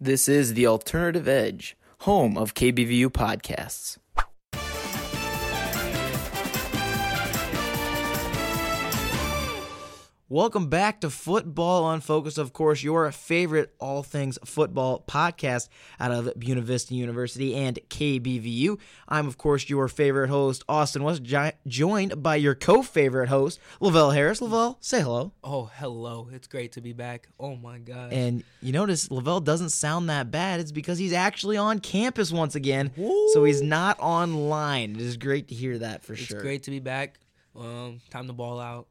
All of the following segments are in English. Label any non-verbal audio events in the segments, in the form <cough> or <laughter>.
This is the Alternative Edge, home of KBVU podcasts. Welcome back to Football Unfocused, of course, your favorite all things football podcast out of Buena Vista University and KBVU. I'm, of course, your favorite host, Austin West, joined by your co favorite host, Lavell Harris. Lavell, say hello. Oh, hello. It's great to be back. Oh, my God. And you notice Lavell doesn't sound that bad. It's because he's actually on campus once again. So he's not online. It is great to hear that for it's sure. great to be back. Um, time to ball out.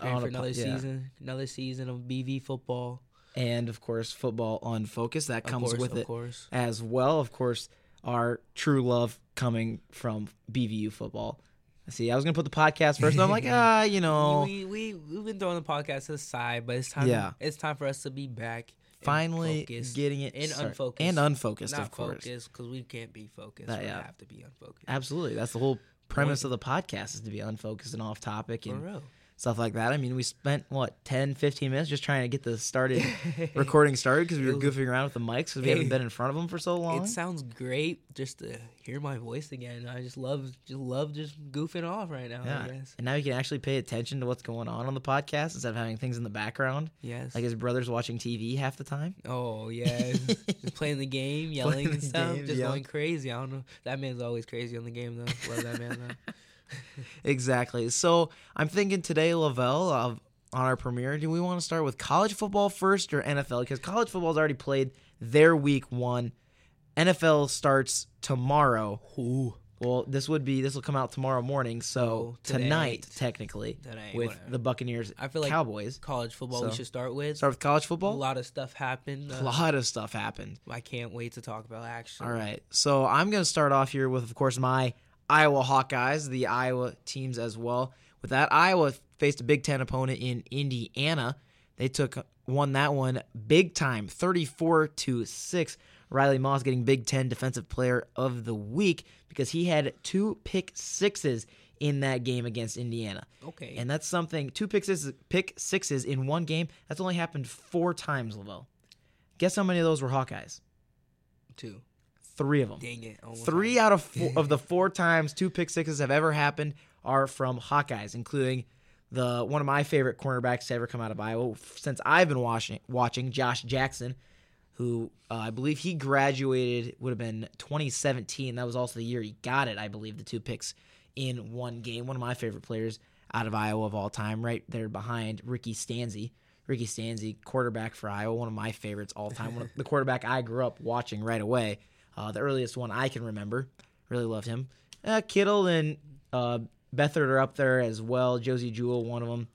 On for po- another yeah. season. Another season of BV football. And of course, football unfocused. That Of comes course, with it course. as well. Of course, our true love coming from BVU football. See, I was gonna put the podcast first, but I'm like, <laughs> ah, you know, We, we, we've been throwing the podcast aside, but it's time Yeah. it's time for us to be back. finally getting it and unfocused. and unfocused, Not of course. because we can't be focused. That- we have to be unfocused. Absolutely, that's the whole premise of the podcast is to be unfocused and off topic For and real. Stuff like that. I mean, we spent what 10, 15 minutes just trying to get the started <laughs> recording started because we were goofing around with the mics because we haven't been in front of them for so long. It sounds great just to hear my voice again. I just love, just love, just goofing off right now. I yeah, guess. and now you can actually pay attention to what's going on on the podcast instead of having things in the background, Yes. like his brother's watching TV half the time. Oh <laughs> yeah, just playing the game, yelling Playing and stuff, game, just yelling. going crazy. I don't know. That man's always crazy on the game though. Love that man though. <laughs> <laughs> Exactly. So I'm thinking today, Lavell, of on our premiere, do we want to start with college football first or NFL? Because college football's already played their week one. NFL starts tomorrow. Ooh, Well, this would be this will come out tomorrow morning, so Oh, today. tonight technically Today, with whatever. the Buccaneers I feel like Cowboys. college football. So, we should start with. Start with college football. a lot of stuff happened. A Uh, lot of stuff happened. I can't wait to talk about actually. All right. So I'm going to start off here with, of course, my Iowa Hawkeyes, the Iowa teams as well. With that, Iowa faced a Big Ten opponent in Indiana. They took won that one big time, 34 to six. Riley Moss getting Big Ten Defensive Player of the Week because he had two pick sixes in that game against Indiana. Okay. And that's something two pick sixes, pick sixes in one game. That's only happened four times, Lavell. Guess how many of those were Hawkeyes? two. Three of them. Dang it. Three out of four, of the four times two pick sixes have ever happened are from Hawkeyes, including the one of my favorite cornerbacks to ever come out of Iowa since I've been watching. Watching Josh Jackson, who uh, I believe he graduated would have been 2017. That was also the year he got it. I believe the two picks in one game. One of my favorite players out of Iowa of all time, right there behind Ricky Stanzi. Ricky Stanzi, quarterback for Iowa, one of my favorites all time. One of, <laughs> the quarterback I grew up watching right away. Uh, the earliest one I can remember. Really loved him. Uh, Kittle and uh, Beathard are up there as well. Josey Jewell, one of them,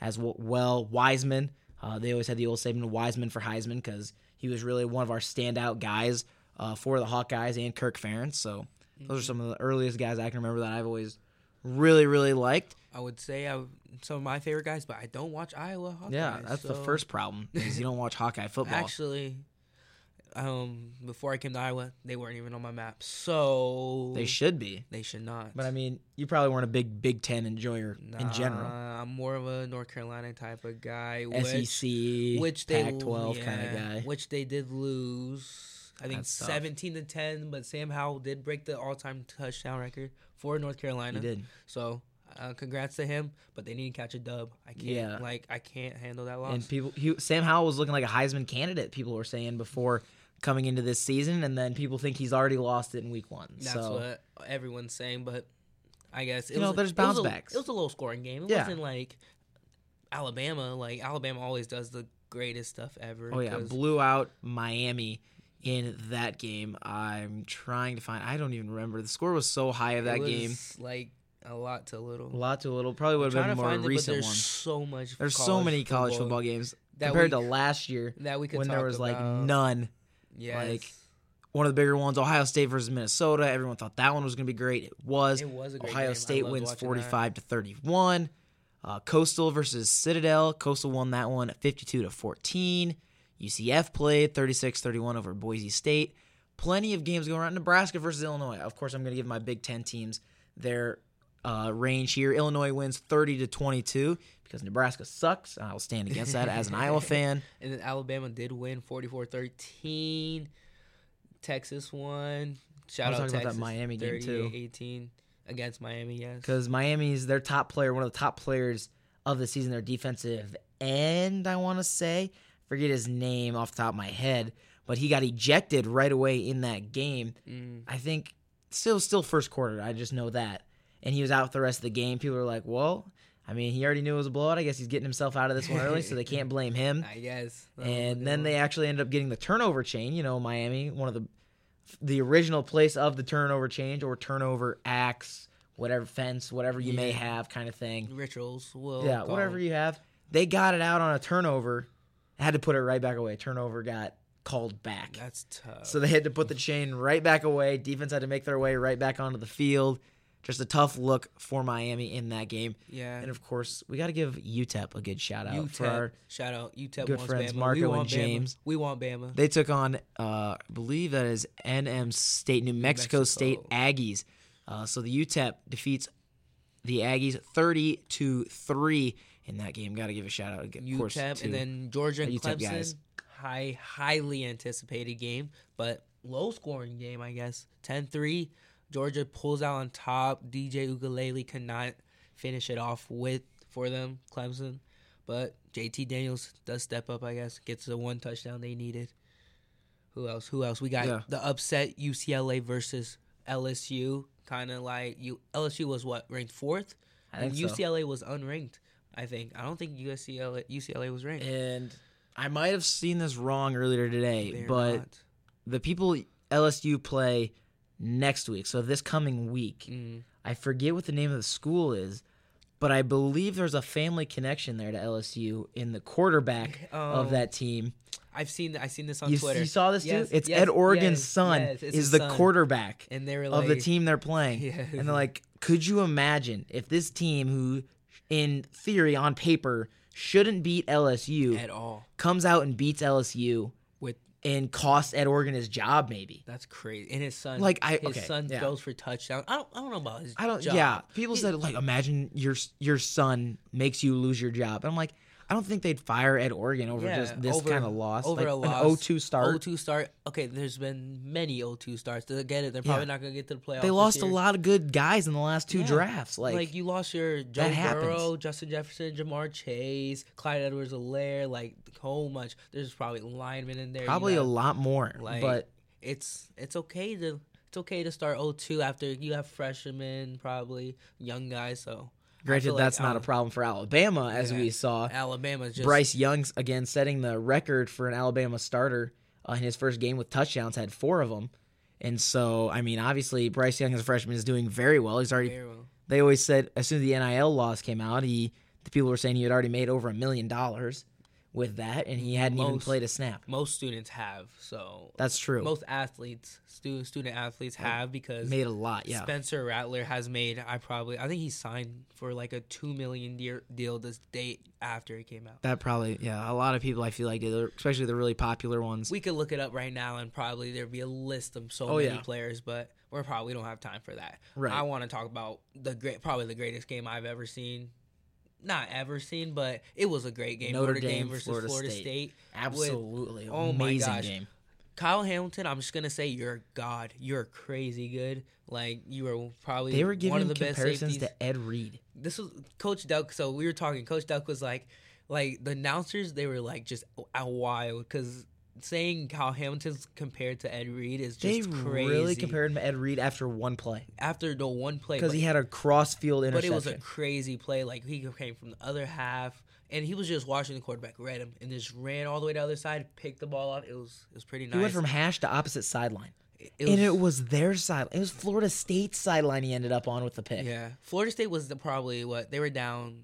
as well. Weisman. Uh, they always had the old statement Weisman for Heisman because he was really one of our standout guys uh, for the Hawkeyes and Kirk Ferentz. So those are some of the earliest guys I can remember that I've always really, really liked. I would say I, some of my favorite guys, but I don't watch Iowa. Hawkeyes, yeah, that's the first problem is you don't watch Hawkeye <laughs> football. Actually, um, before I came to Iowa, they weren't even on my map, so they should be. They should not. But I mean, you probably weren't a big Big Ten enjoyer in general. I'm more of a North Carolina type of guy. SEC, which, which they Pac-12 kind of guy. Which they did lose. I think That's tough. 17 to 10, but Sam Howell did break the all-time touchdown record for North Carolina. He did. So, uh, congrats to him. But they need to catch a dub. I can't. Yeah. Like I can't handle that loss. And people, he, Sam Howell was looking like a Heisman candidate. People were saying before coming into this season, and then people think he's already lost it in Week One. That's so what everyone's saying, but I guess it You know, was, there's it was bounce a- backs. It was a low scoring game. It Yeah. wasn't like Alabama. Like Alabama always does the greatest stuff ever. oh yeah, blew out Miami in that game. I'm trying to find. I don't even remember. The score was so high of it that was game. Like a lot to little. A lot to little. Probably would have been more find it, but recent there's so much. There's so many college football games that compared we- to last year that we could when there was like none. Yes. like, One of the bigger ones, Ohio State versus Minnesota. Everyone thought that one was going to be great. It was. It was a great Ohio game. State wins watching that. 45 to 31. Uh, Coastal versus Citadel. Coastal won that one 52 to 14. UCF played 36-31 over Boise State. Plenty of games going around. Nebraska versus Illinois. Of course, I'm going to give my Big Ten teams their uh, range here. Illinois wins 30 to 22 because Nebraska sucks. I will stand against that as an <laughs> Iowa fan. And then Alabama did win 44-13. Texas won. Shout was out talking about that Miami game, too. 38-18 against Miami, yes. because Miami's their top player, one of the top players of the season, their defensive end, I want to say. Forget his name off the top of my head, but he got ejected right away in that game. Mm. I think still still first quarter. I just know that, and he was out the rest of the game. People are like, well. I mean, he already knew it was a blowout. I guess he's getting himself out of this one early, so they can't <laughs> blame him. I guess. And then they actually ended up getting the turnover chain. You know, Miami, one of the the original place of the turnover change or turnover axe, whatever fence, whatever you may have, kind of thing. rituals will Yeah, whatever them. you have. They got it out on a turnover, had to put it right back away. Turnover got called back. That's tough. So they had to put the chain right back away. Defense had to make their way right back onto the field. Just a tough look for Miami in that game. yeah. And of course, we got to give UTEP a good shout out UTEP, for our shout out UTEP good wants friends Bama. Marco and Bama. James. We want Bama. They took on, uh, I believe that is NM State, New Mexico, Mexico. State Aggies. Uh, so the UTEP defeats the Aggies 30 to 3 in that game. Got to give a shout out, of course, UTEP and then Georgia and UTEP Clemson. guys. High, highly anticipated game, but low scoring game, I guess. 10-3. Georgia pulls out on top. DJ Uiagalelei cannot finish it off with for them, Clemson. But JT Daniels does step up, I guess. Gets the one touchdown they needed. Who else? Who else? We got Yeah. the upset UCLA versus LSU. Kind of like you. LSU was what ranked fourth, I and so. UCLA was unranked. I think. I don't think UCLA UCLA was ranked. And I might have seen this wrong earlier today, They're but not. the people LSU play next week, so this coming week, Mm. I forget what the name of the school is, but I believe there's a family connection there to LSU in the quarterback <laughs> Oh. of that team. I've seen I've seen this on You, Twitter. you saw this Yes, too? It's yes, Ed Orgeron's yes, son is the son. quarterback and they were of the team they're playing. Yeah. <laughs> And they're like, could you imagine if this team, who in theory on paper shouldn't beat LSU, at all comes out and beats LSU and cost Ed Orgeron his job? Maybe. that's crazy. And his son, Like, I- his okay, son yeah. throws for touchdown. I don't I don't know about his. I don't. job. Yeah, people He- said like, imagine your your son makes you lose your job. And I'm like, I don't think they'd fire Ed Orgeron over Yeah, just this over- kind of loss, over like a an loss. 0-2 start. 0-2 start. Okay, there's been many 0-2 starts. To get it, they're probably Yeah. not gonna get to the playoffs. They lost a lot of good guys in the last two Yeah. drafts. Like, Like, you lost your Joe happens. Burrow, Justin Jefferson, Ja'Marr Chase, Clyde Edwards-Helaire, like so much. There's probably linemen in there. You probably a lot more. like but it's it's okay to it's okay to start 0-2 after you have freshmen probably young guys so granted, feel like that's not a problem for Alabama, as Yeah. we saw. Alabama's just Bryce Young's again setting the record for an Alabama starter uh, in his first game with touchdowns, had four of them. And so, I mean, obviously, Bryce Young as a freshman is doing very well. He's already very well. they always said as soon as the NIL laws came out, he the people were saying he had already made over a million dollars with that, and he hadn't even played a snap. most students have so That's true. most athletes student student athletes have because made a lot, yeah. Spencer Rattler has made I probably I think he signed for like a 2 million deal deal this date after it came out That probably, yeah. A lot of people I feel like did, especially the really popular ones. we could look it up right now and probably there'd be a list of so Oh, many yeah. players, but we're probably don't have time for that. Right. I want to talk about the great, probably the greatest game I've ever seen. Not ever seen, but it was a great game. Notre Notre, Dame, Dame versus Florida Florida, State. State. Absolutely, oh my amazing gosh. game. Kyle Hamilton, I'm just gonna say you're god. You're crazy good. Like you are probably They were one giving of the best comparisons safeties. to Ed Reed. This was Coach Duck. So we were talking. Coach Duck was like, like the announcers, they were like just a wild because saying Kyle Hamilton's compared to Ed Reed is They just crazy. really compared him to Ed Reed after one play after the one play because he had a cross field interception. but it was a crazy play. Like he came from the other half, and he was just watching the quarterback read him and just ran all the way to the other side, picked the ball up. It was it was pretty nice. he went from hash to opposite sideline, It and it was their side. It was Florida State's sideline. He ended up on with the pick. yeah. Florida State was the, probably what they were down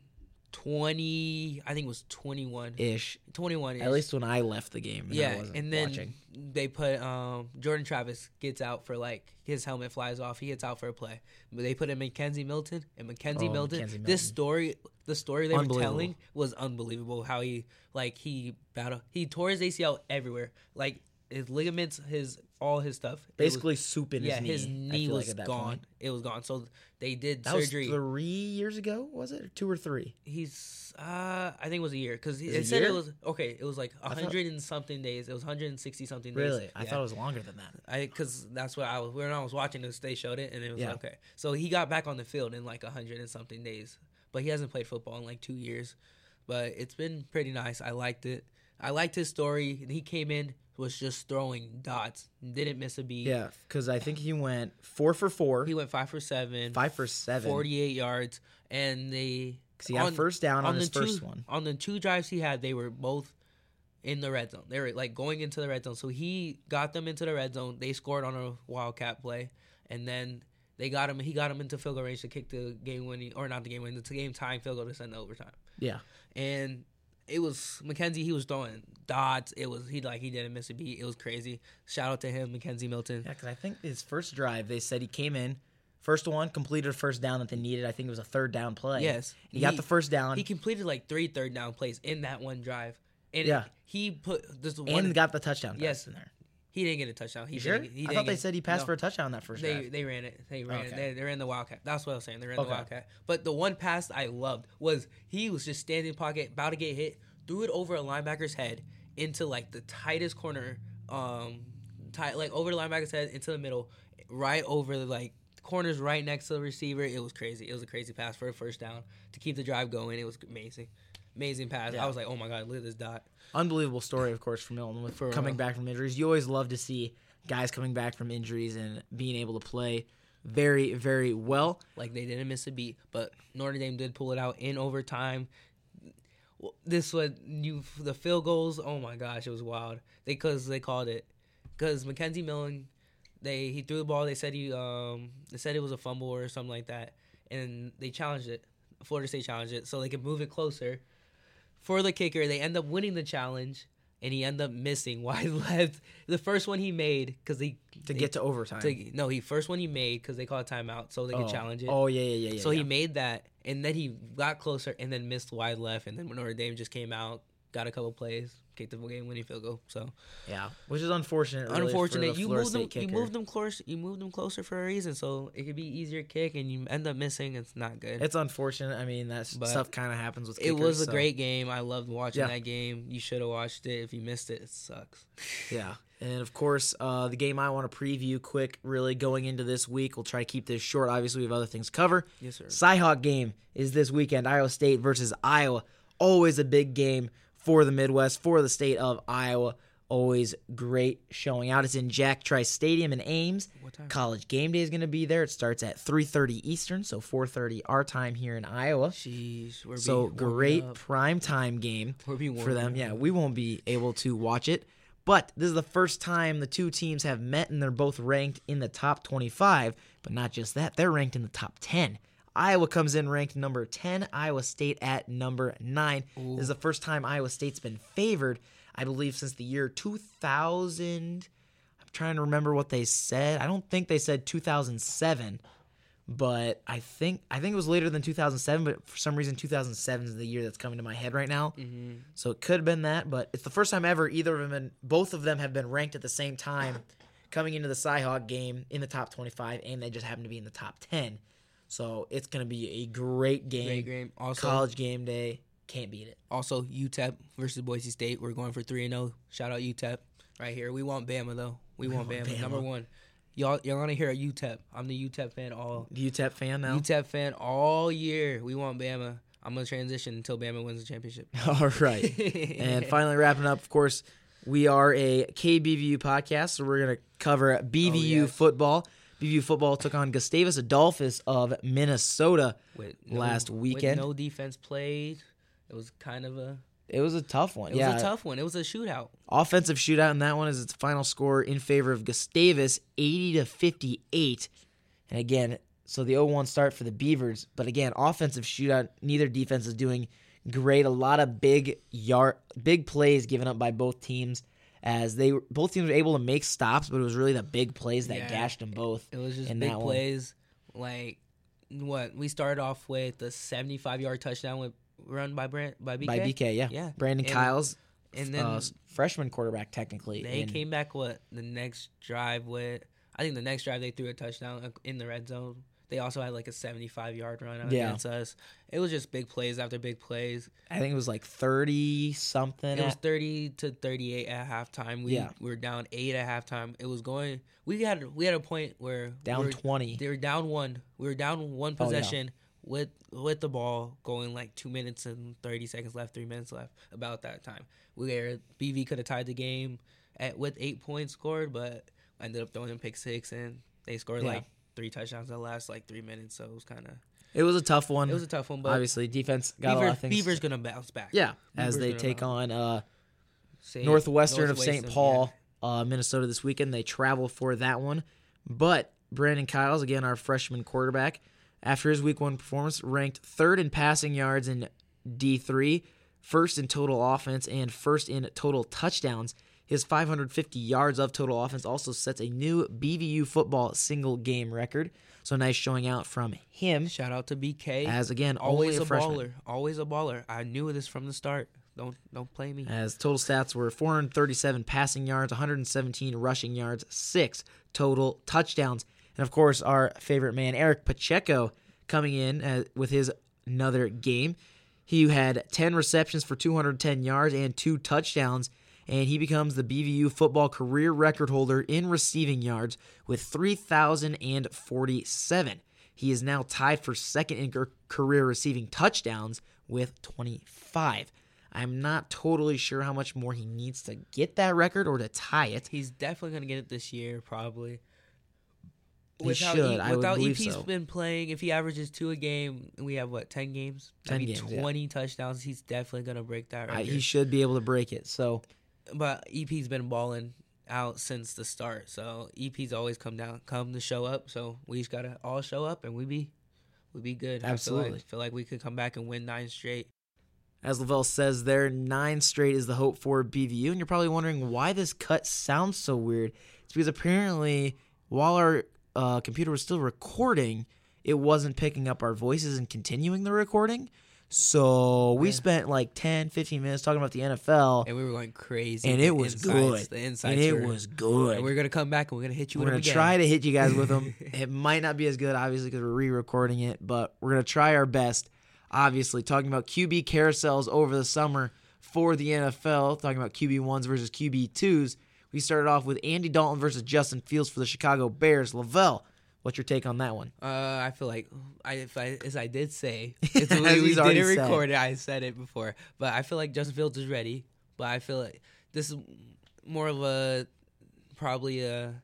twenty. I think it was 21. ish. 21 At least when I left the game. Yeah, and then watching. they put um, Jordan Travis gets out for like his helmet flies off. He gets out for a play. But they put in McKenzie Milton and McKenzie Oh, Milton. McKenzie This story, the story they were telling was unbelievable. How he like he battled, he tore his ACL everywhere. Like his ligaments, his all his stuff. it was- Basically, soup in yeah, his knee. his knee was like gone. point. It was gone. So they did That surgery. was three years ago, was it? Or two or three? He's uh I think it was a year because it said year? it was okay. It was like a I thought- hundred and something days. It was hundred and sixty something days. Really? I Yeah. thought it was longer than that. I because that's what I was when I was watching this. They showed it and it was Yeah. like, okay. So he got back on the field in like a hundred and something days, but he hasn't played football in like two years. But it's been pretty nice. I liked it. I liked his story. He came in was just throwing dots, didn't miss a beat. Yeah, because I think he went four for four, he went five for seven, five for seven. 48 yards, and they 'Cause he got first down on, his the first two, one. On the two drives he had, they were both in the red zone. They were like going into the red zone. So he got them into the red zone. They scored on a wildcat play, and then they got him. He got him into field goal range to kick the game winning, or not the game winning, the game tying field goal to send to overtime. Yeah, And it was McKenzie. He was throwing dots. It was he like he didn't miss a beat. It was crazy. Shout out to him, McKenzie Milton. yeah. Because I think his first drive, they said he came in, first one completed a first down that they needed. I think it was a third down play. Yes, he, got the first down He completed like three third down plays in that one drive. And Yeah. he put this one and got the touchdown. Yes. in there. He didn't get a touchdown. He You sure? didn't, he I thought they said he passed no. for a touchdown that first They drive. they ran it. They ran Okay. it. They, they ran the wildcat. That's what I was saying. They ran Okay. the wildcat. But the one pass I loved was he was just standing in the pocket, about to get hit, threw it over a linebacker's head into like the tightest corner, um, tight like over the linebacker's head into the middle, right over the like corners right next to the receiver. It was crazy. It was a crazy pass for a first down to keep the drive going. It was amazing, amazing pass. Yeah. I was like, oh my god, look at this dot. Unbelievable story, of course, for Milton with For coming back from injuries. You always love to see guys coming back from injuries and being able to play very, very well. Like they didn't miss a beat, but Notre Dame did pull it out in overtime. This was you the field goals. Oh my gosh, it was wild. They because they called it because McKenzie Millen. They he threw the ball. They said he um they said it was a fumble or something like that, and they challenged it. Florida State challenged it so they could move it closer. For the kicker, they end up winning the challenge, and he ended up missing <laughs> wide left. The first one he made because he To they- get to overtime. to, no, he first one he made because they called a timeout so they oh. could challenge it. Oh yeah, yeah, yeah. yeah so yeah. he made that, and then he got closer, and then missed wide left, and then Notre Dame just came out, got a couple plays, kicked the game winning field goal. So yeah, which is unfortunate. really, for unfortunate, you moved them, State you moved them closer, you moved them closer for a reason, so it could be easier kick, and you end up missing. It's not good. It's unfortunate. I mean, that But stuff kind of happens with. Kickers, it was a so- great game. I loved watching Yeah. that game. You should have watched it. If you missed it, it sucks. <laughs> Yeah. And of course, uh, the game I want to preview quick, really going into this week. We'll try to keep this short. Obviously, we have other things to cover. Yes, sir. Cyhawk game is this weekend. Iowa State versus Iowa. Always a big game for the Midwest, for the state of Iowa. Always great showing out. It's in Jack Trice Stadium in Ames. College game day is going to be there. It starts at 3:30 Eastern, so 4:30 our time here in Iowa. Jeez, we're So great up. prime time game <laughs> for them. Yeah, we won't be able to watch it. But this is the first time the two teams have met and they're both ranked in the top 25. But not just that, they're ranked in the top 10. Iowa comes in ranked number 10, Iowa State at number 9. This is the first time Iowa State's been favored, I believe, since the year 2000. I'm trying to remember what they said. I don't think they said 2007 but I think I think it was later than 2007. But for some reason, 2007 is the year that's coming to my head right now. Mm-hmm. So it could have been that, but it's the first time ever either of them, both of them have been ranked at the same time, coming into the Cyhawk game in the top 25, and they just happen to be in the top 10. So it's gonna be a great game. Great game. Also, College game day, can't beat it. Also, UTEP versus Boise State. We're going for three and zero. Shout out UTEP right here. We want Bama though. We, want, want Bama. Bama. Number one. Y'all, y'all gonna hear a UTEP. I'm the UTEP fan all the UTEP fan now. UTEP fan all year. We want Bama. I'm gonna transition until Bama wins the championship. <laughs> All right. and <laughs> finally, wrapping up, of course, we are a KBVU podcast, so we're going to cover BVU Oh, yes. football. BVU football took on Gustavus Adolphus of Minnesota. with Last with weekend. no defense played. It was kind of a. It was a tough one. It yeah, was a tough one. It was a shootout. offensive shootout, and that one is its final score in favor of Gustavus, eighty to fifty-eight. And again, so the 0-1 start for the Beavers, but again, offensive shootout. Neither defense is doing great. A lot of big yard, big plays given up by both teams, as they both teams were able to make stops, but it was really the big plays that Yeah. gashed them both. It was just big that one. plays. Like what we started off with the 75 yard touchdown with run by Brand by BK. By BK, yeah, Yeah. Brandon And- Kyles And then uh, freshman quarterback technically. they in- came back what the next drive with. I think the next drive they threw a touchdown uh, in the red zone. They also had like a 75 yard run Yeah. against us. It was just big plays after big plays. I think it was like thirty something. It was 30 to 38 at halftime. We, Yeah. we were down eight at halftime. It was going. We had we had a point where down we were, twenty. They were down one. We were down one Oh, yeah. possession with with the ball going like two minutes and 30 seconds left, three minutes left. About that time, we were BV could have tied the game at with eight points scored, but ended up throwing a pick six and they scored Yeah. like three touchdowns in the last like three minutes. So it was kind of It was a tough one. it was a tough one, but Obviously, defense got a lot of things. Beaver's gonna bounce back. yeah, as they take bounce. on uh, Saint- Northwestern of St. yeah. Paul, uh, Minnesota this weekend. They travel for that one. But Brandon Kyles, again, our freshman quarterback, after his week one performance, ranked third in passing yards in D3, first in total offense, and first in total touchdowns. His 550 yards of total offense also sets a new BVU football single game record. So nice showing out from him. Shout out to BK. As again, always a, a, baller. Always a baller. I knew this from the start. Don't don't play me. As total stats were 437 passing yards, 117 rushing yards, six total touchdowns, and of course our favorite man Eric Pacheco coming in uh, with his another game. He had 10 receptions for 210 yards and two touchdowns, and he becomes the BVU football career record holder in receiving yards with 3,047. He is now tied for second in career receiving touchdowns with 25. I'm not totally sure how much more he needs to get that record or to tie it. He's definitely gonna get it this year, probably. He With how should, I would with believe EP's so. been playing, if he averages two a game, we have what ten games, 10 maybe games, yeah. twenty touchdowns. He's definitely gonna break that I, he should be able to break it. So but EP's been balling out since the start, so EP's always come down, come to show up. So we just gotta all show up, and we be, we be good. I feel Absolutely. like, feel like we could come back and win nine straight. As Lavell says there, nine straight is the hope for BVU. And you're probably wondering why this cut sounds so weird. It's because apparently, while our uh, computer was still recording, it wasn't picking up our voices and continuing the recording. So we Yeah. spent like 10, 15 minutes talking about the NFL, And we were going crazy. and it was good. The insights And it were- was good. And we're gonna come back and we're gonna hit you We're them again. try to hit you guys with them. <laughs> it might not be as good, obviously, because we're re-recording it, but we're gonna try our best. Obviously, talking about QB carousels over the summer for the NFL, talking about QB ones versus QB twos. We started off with Andy Dalton versus Justin Fields for the Chicago Bears. Lavell, what's your take on that one? Uh, I feel like I, if I, as I did say, <laughs> it's As we, we already didn't record it. I said it before, but I feel like Justin Fields is ready. But I feel like this is more of a probably a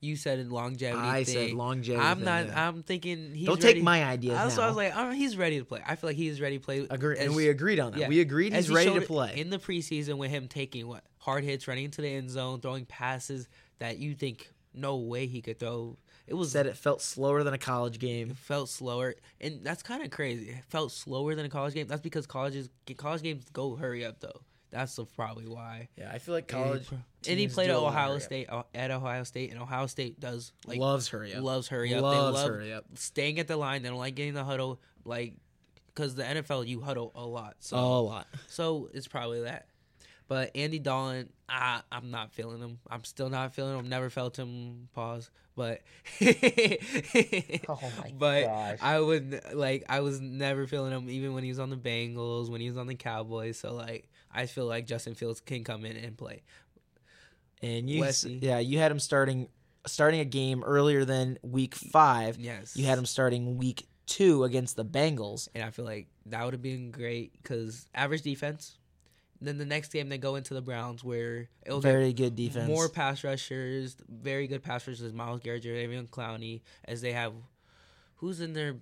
you said it longevity. I thing. said longevity. I'm not. yeah. I'm thinking he's Don't ready. take my ideas That's now. I was like, oh, he's ready to play. I feel like he's ready to play. Agree, and we agreed on that. yeah. We agreed he's he ready to play. in the preseason with him taking what hard hits, running into the end zone, throwing passes that you think no way he could throw. It was Said it felt slower than a college game. it felt slower, and that's kind of crazy. It felt slower than a college game. That's because colleges college games go hurry up though. That's probably why. Yeah, I feel like college. pr- and he played at a lot of Ohio up. State uh, at Ohio State, and Ohio State does like loves hurry up. loves hurry up. Loves they love hurry up. staying at the line. They don't like getting the huddle, like because the NFL you huddle a lot. So a lot. so it's probably that. But Andy Dalton, I, I'm not feeling him. I'm still not feeling him. Never felt him. Pause. But Oh my <laughs> but gosh. I would like I was never feeling him even when he was on the Bengals, when he was on the Cowboys. So like I feel like Justin Fields can come in and play. And you, Wesley. yeah, you had him starting starting a game earlier than week five. Yes, You had him starting week two against the Bengals. and I feel like that would have been great because average defense. Then the next game they go into the Browns where it'll get Very good defense. More pass rushers, very good pass rushers. Myles Garrett, Jadeveon Clowney, as they have. Who's in their?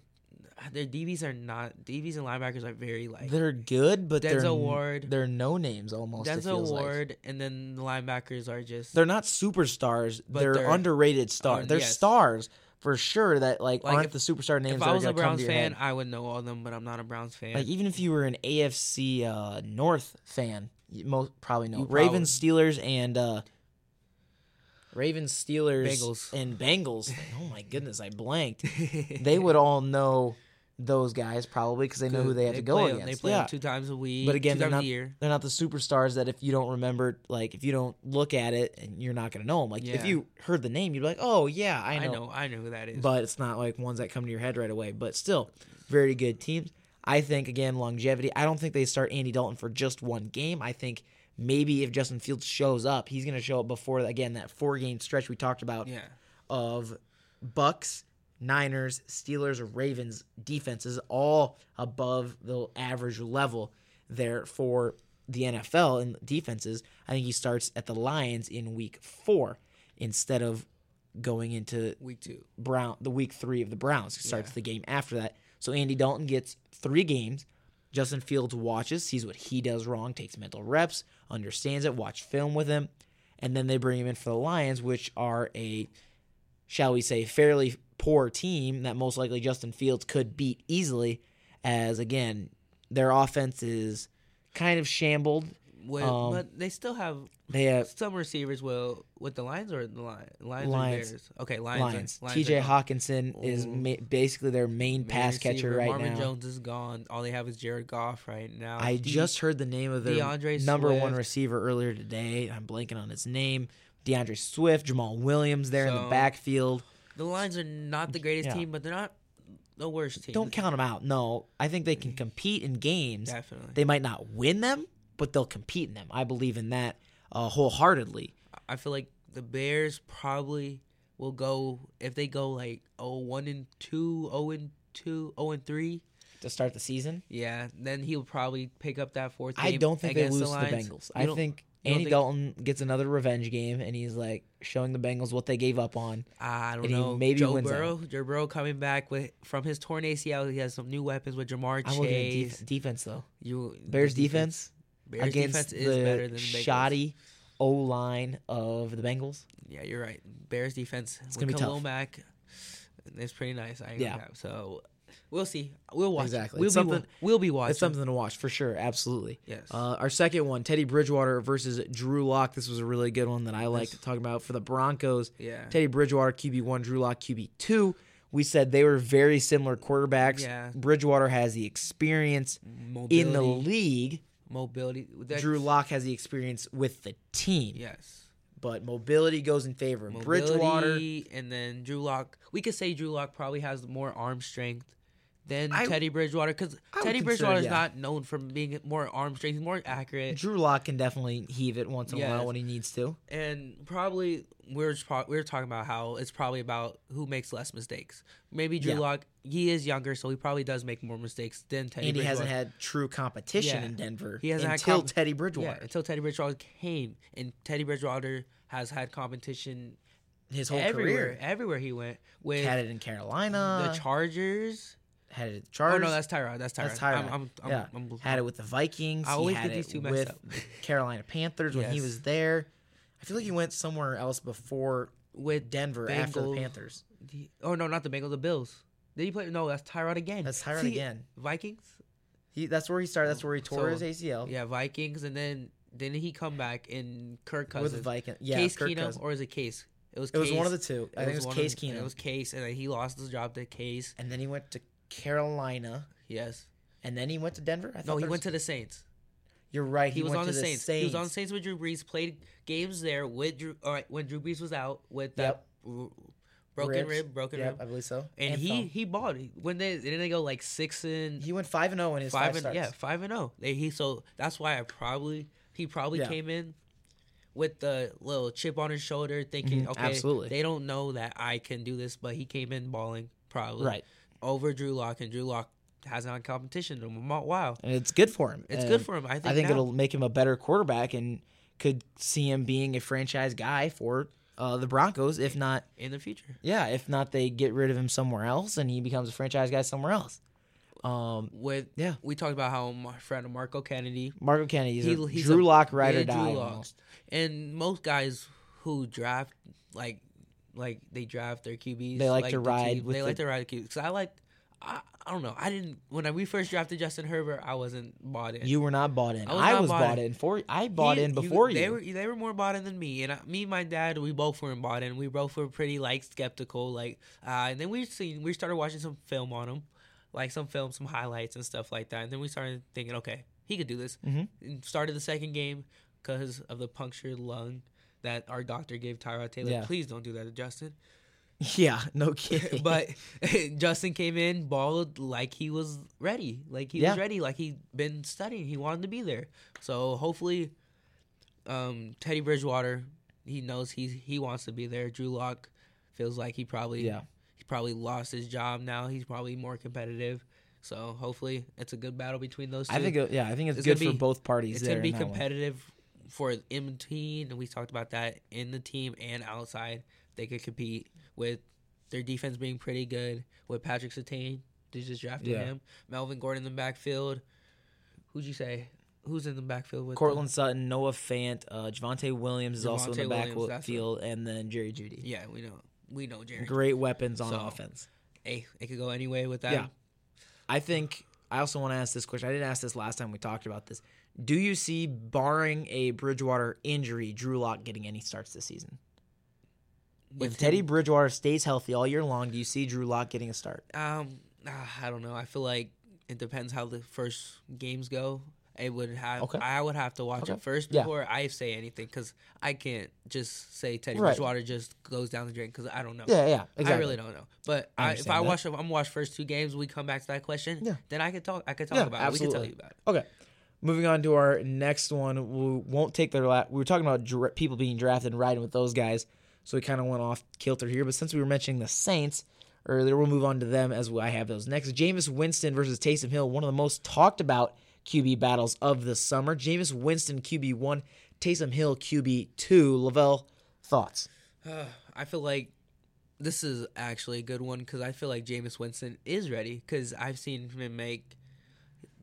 Their DBs are not DBs and linebackers are very like they're good, but they're Denzel Ward. They're no names almost. it Denzel feels like. Ward, and then the linebackers are just They're not superstars. They're, they're- underrated stars. uh, they're yes. stars for sure. That like, Like, aren't if- the superstar names If that I are was a Browns fan, head. I would know all them, but I'm not a Browns fan. Like even if you were an AFC uh, North fan, you most probably know You Ravens, Steelers, and uh, Ravens, Steelers, Bengals. and Bengals. <laughs> oh my goodness, I blanked. <laughs> they would all know those guys probably because they know who they have to play against. They play yeah. them two times a week. But again, two they're times not a year. they're not the superstars that if you don't remember, like if you don't look at it and you're not gonna know them. Like if you heard the name, you'd be like, oh yeah, I I know. know. I know who that is. But it's not like ones that come to your head right away. But still, very good teams. I think again longevity. I don't think they start Andy Dalton for just one game. I think maybe if Justin Fields shows up, he's gonna show up before again that four game stretch we talked about yeah. of Bucks, Niners, Steelers, Ravens defenses all above the average level there for the NFL and defenses. I think he starts at the Lions in week 4 instead of going into Week two. Brown the week 3 of the Browns. He starts Yeah. the game after that. So Andy Dalton gets 3 games. Justin Fields watches, sees what he does wrong, takes mental reps, understands it, watch film with him, and then they bring him in for the Lions, which are a shall we say, fairly poor team that most likely Justin Fields could beat easily, as again, their offense is kind of shambled. Well, Um, but they still have They have some receivers. Will with the Lions or the Lions? Lions, Lions. Bears? Okay, Lions. Lions. Lions TJ. Hockenson is ma- basically their main Main pass catcher receiver, right Marvin now. Jones is gone. All they have is Jared Goff right now. I De- just heard the name of their DeAndre number one receiver earlier today. I'm blanking on his name. D'Andre Swift, Jamaal Williams there in the backfield. The Lions are not the greatest Yeah. team, but they're not the worst team. Don't count them out. No, I think they can compete in games. Definitely. They might not win them, but they'll compete in them. I believe in that uh, wholeheartedly. I feel like the Bears probably will go if they go like oh one and two, oh and two, oh and three. to start the season. Yeah, then he'll probably pick up that fourth. Game I don't think they lose the to the Bengals. You I think Andy think- Dalton gets another revenge game, and he's like showing the Bengals what they gave up on. I don't know. maybe Joe Burrow, Joe Burrow coming back with from his torn ACL. He has some new weapons with Ja'Marr I'm looking at Chase. def- defense though. you Bears defense, Bears against defense is the better than the Bengals. shoddy O line of the Bengals. Yeah, you're right. Bears defense. It's with gonna be tough. Mack, it's pretty nice. I Yeah. yeah. So we'll see. We'll watch. Exactly. We'll It's be We'll be watching. It's something to watch for sure. Absolutely. Yes. Uh, our second one, Teddy Bridgewater versus Drew Lock. This was a really good one that I like This- to talk about for the Broncos. yeah. Teddy Bridgewater QB one, Drew Lock QB two. We said they were very similar quarterbacks. Yeah. Bridgewater has the experience Mobility. in the league. mobility. That- Drew Lock has the experience with the team. Yes. But mobility goes in favor of Mobility, Bridgewater. and then Drew Lock. We could say Drew Lock probably has more arm strength than I- Teddy Bridgewater because Teddy Bridgewater is yeah. not known for being more arm strength. More accurate. Drew Lock can definitely heave it once in a while when he needs to. and probably we're just pro- we are talking about how it's probably about who makes less mistakes. Maybe Drew Yeah. Lock, he is younger, so he probably does make more mistakes than Teddy. and he hasn't had true competition Yeah. in Denver He hasn't until comp- Teddy Bridgewater. until Teddy Bridgewater came, and Teddy Bridgewater has had competition His whole everywhere. career. Everywhere he went with Had it in Carolina. the Chargers. Had it at the Oh no, that's Tyrod. That's Tyrod. That's Tyrod. I'm, I'm, I'm, yeah. I'm, had it with the Vikings. I he always had get it these two messed with up. Carolina Panthers when he was there. I feel like he went somewhere else before with Denver after the Panthers. the- oh no, not the Bengals, the Bills. Did he play? No, that's Tyrod again. That's Tyrod See, again. Vikings. He that's where he started. That's where he tore So, his ACL Yeah, Vikings, and then didn't he come back in Kirk with Cousins? the Vikings. Yeah, Case Kirk Keenum, Cousins. or is it Case? It was. It was one of the two. I think it was Case of- Keenum. It was Case, and then he lost his job to Case. and then he went to Carolina, Yes. and then he went to Denver. I thought No, he there went to the Saints. You're right. He, was went on to the Saints. He was on the Saints with Drew Brees. Played games there with Drew. All right, when Drew Brees was out with that r- broken Ribs. rib, broken Yep, rib, I believe so. and, he thumb. he bought it when they didn't they go like six and he went five and zero in his five five, and starts. yeah five and zero. They he so that's why I probably he probably Yeah. came in with the little chip on his shoulder, thinking Mhm, okay, absolutely. they don't know that I can do this, but he came in balling probably right, over Drew Lock, and Drew Lock hasn't had competition in a while. and it's good for him. It's And good for him. I think. I think now. it'll make him a better quarterback and could see him being a franchise guy for uh, the Broncos. If not, in the future. yeah, if not, they get rid of him somewhere else and he becomes a franchise guy somewhere else. Um, With Yeah. we talked about how my friend Marco Kennedy Marco Kennedy, he's, He- a he's Drew Lock ride or big Drew die. And most guys who draft like like they draft their QBs. They like to the ride with They the- like to ride the QBs because I like. I, I don't know. I didn't when I, we first drafted Justin Herbert. I wasn't bought in. You were not bought in. I was I was bought bought in. in for. I bought He- in before you. They were they were more bought in than me, and I, me and my dad we both weren't bought in. We both were pretty like skeptical, like. Uh, and then we seen we started watching some film on him, like some film, some highlights and stuff like that. And then we started thinking, okay, he could do this. Mhm. And started the second game because of the punctured lung that our doctor gave Tyrod Taylor. Yeah. Please don't do that to Justin. <laughs> Yeah, no kidding. <laughs> but <laughs> Justin came in, balled like he was ready, like he Yeah. was ready, like he'd been studying. He wanted to be there. So hopefully, um, Teddy Bridgewater, he knows he he wants to be there. Drew Lock feels like he probably Yeah. he probably lost his job now. He's probably more competitive. So hopefully, it's a good battle between those two. I think, it- yeah, I think it's, It's good for be- both parties. it's gonna be competitive for M team, and we talked about that in the team and outside. They could compete with their defense being pretty good. With Patrick Surtain, they just drafted Yeah. him. Melvin Gordon in the backfield. Who'd you say? Who's in the backfield with Courtland Sutton, Noah Fant, uh, Javonte Williams is also in the Williams, backfield, and then Jerry Jeudy. Yeah, we know. We know Jerry. Great weapons on So- offense. Hey, it could go any way with that. Yeah. I think I also want to ask this question. I didn't ask this last time we talked about this. Do you see, barring a Bridgewater injury, Drew Lock getting any starts this season? With If Teddy Bridgewater stays healthy all year long, do you see Drew Lock getting a start? Um, ah, I don't know. I feel like it depends how the first games go. It would have. Okay. I would have to watch Okay. it first Yeah. before I say anything because I can't just say Teddy Right. Bridgewater just goes down the drain because I don't know. Yeah, yeah, exactly. I really don't know. But I I if I that. watch, if I'm watch first two games, we come back to that question. Yeah. Then I could talk. I could talk Yeah, about it. We can tell you about it. Okay. Moving on to our next one, we won't take their. La- we were talking about dra- people being drafted and riding with those guys, so we kind of went off kilter here. But since we were mentioning the Saints earlier, we'll move on to them as well. I have those next. Jameis Winston versus Taysom Hill, one of the most talked about QB battles of the summer. Jameis Winston QB one, Taysom Hill QB two. Lavell, thoughts? <sighs> I feel like this is actually a good one because I feel like Jameis Winston is ready because I've seen him make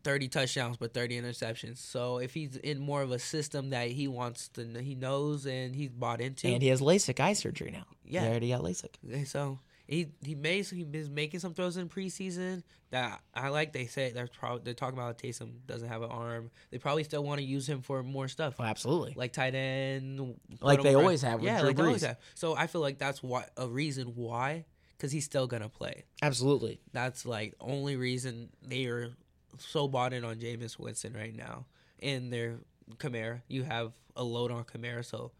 30 touchdowns but 30 interceptions. So if he's in more of a system that he wants to, he knows and he's bought into, And he has LASIK eye surgery now. Yeah. he already got LASIK. So he he made he is making some throws in preseason that I like. They say they're probably they're talking about Taysom doesn't have an arm. They probably still want to use him for more stuff. Oh, absolutely. Like tight end, Like they always have with yeah, Drew like they always have. So I feel like that's why a reason why, because he's still gonna play. Absolutely. That's like only reason they are so bought in on Jameis Winston right now. In their Kamara, you have a load on Kamara, so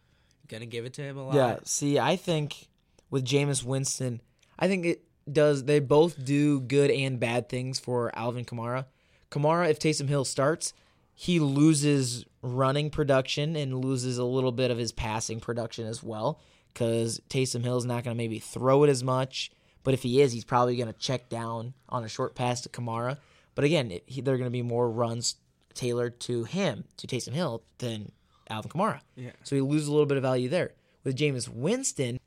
you're gonna give it to him a lot. Yeah, see, I think with Jameis Winston, I think it does. They both do good and bad things for Alvin Kamara. Kamara, if Taysom Hill starts, he loses running production and loses a little bit of his passing production as well because Taysom Hill's not going to maybe throw it as much. But if he is, he's probably going to check down on a short pass to Kamara. But again, it, he, they're going to be more runs tailored to him, to Taysom Hill, than Alvin Kamara. Yeah. So he loses a little bit of value there. With Jameis Winston,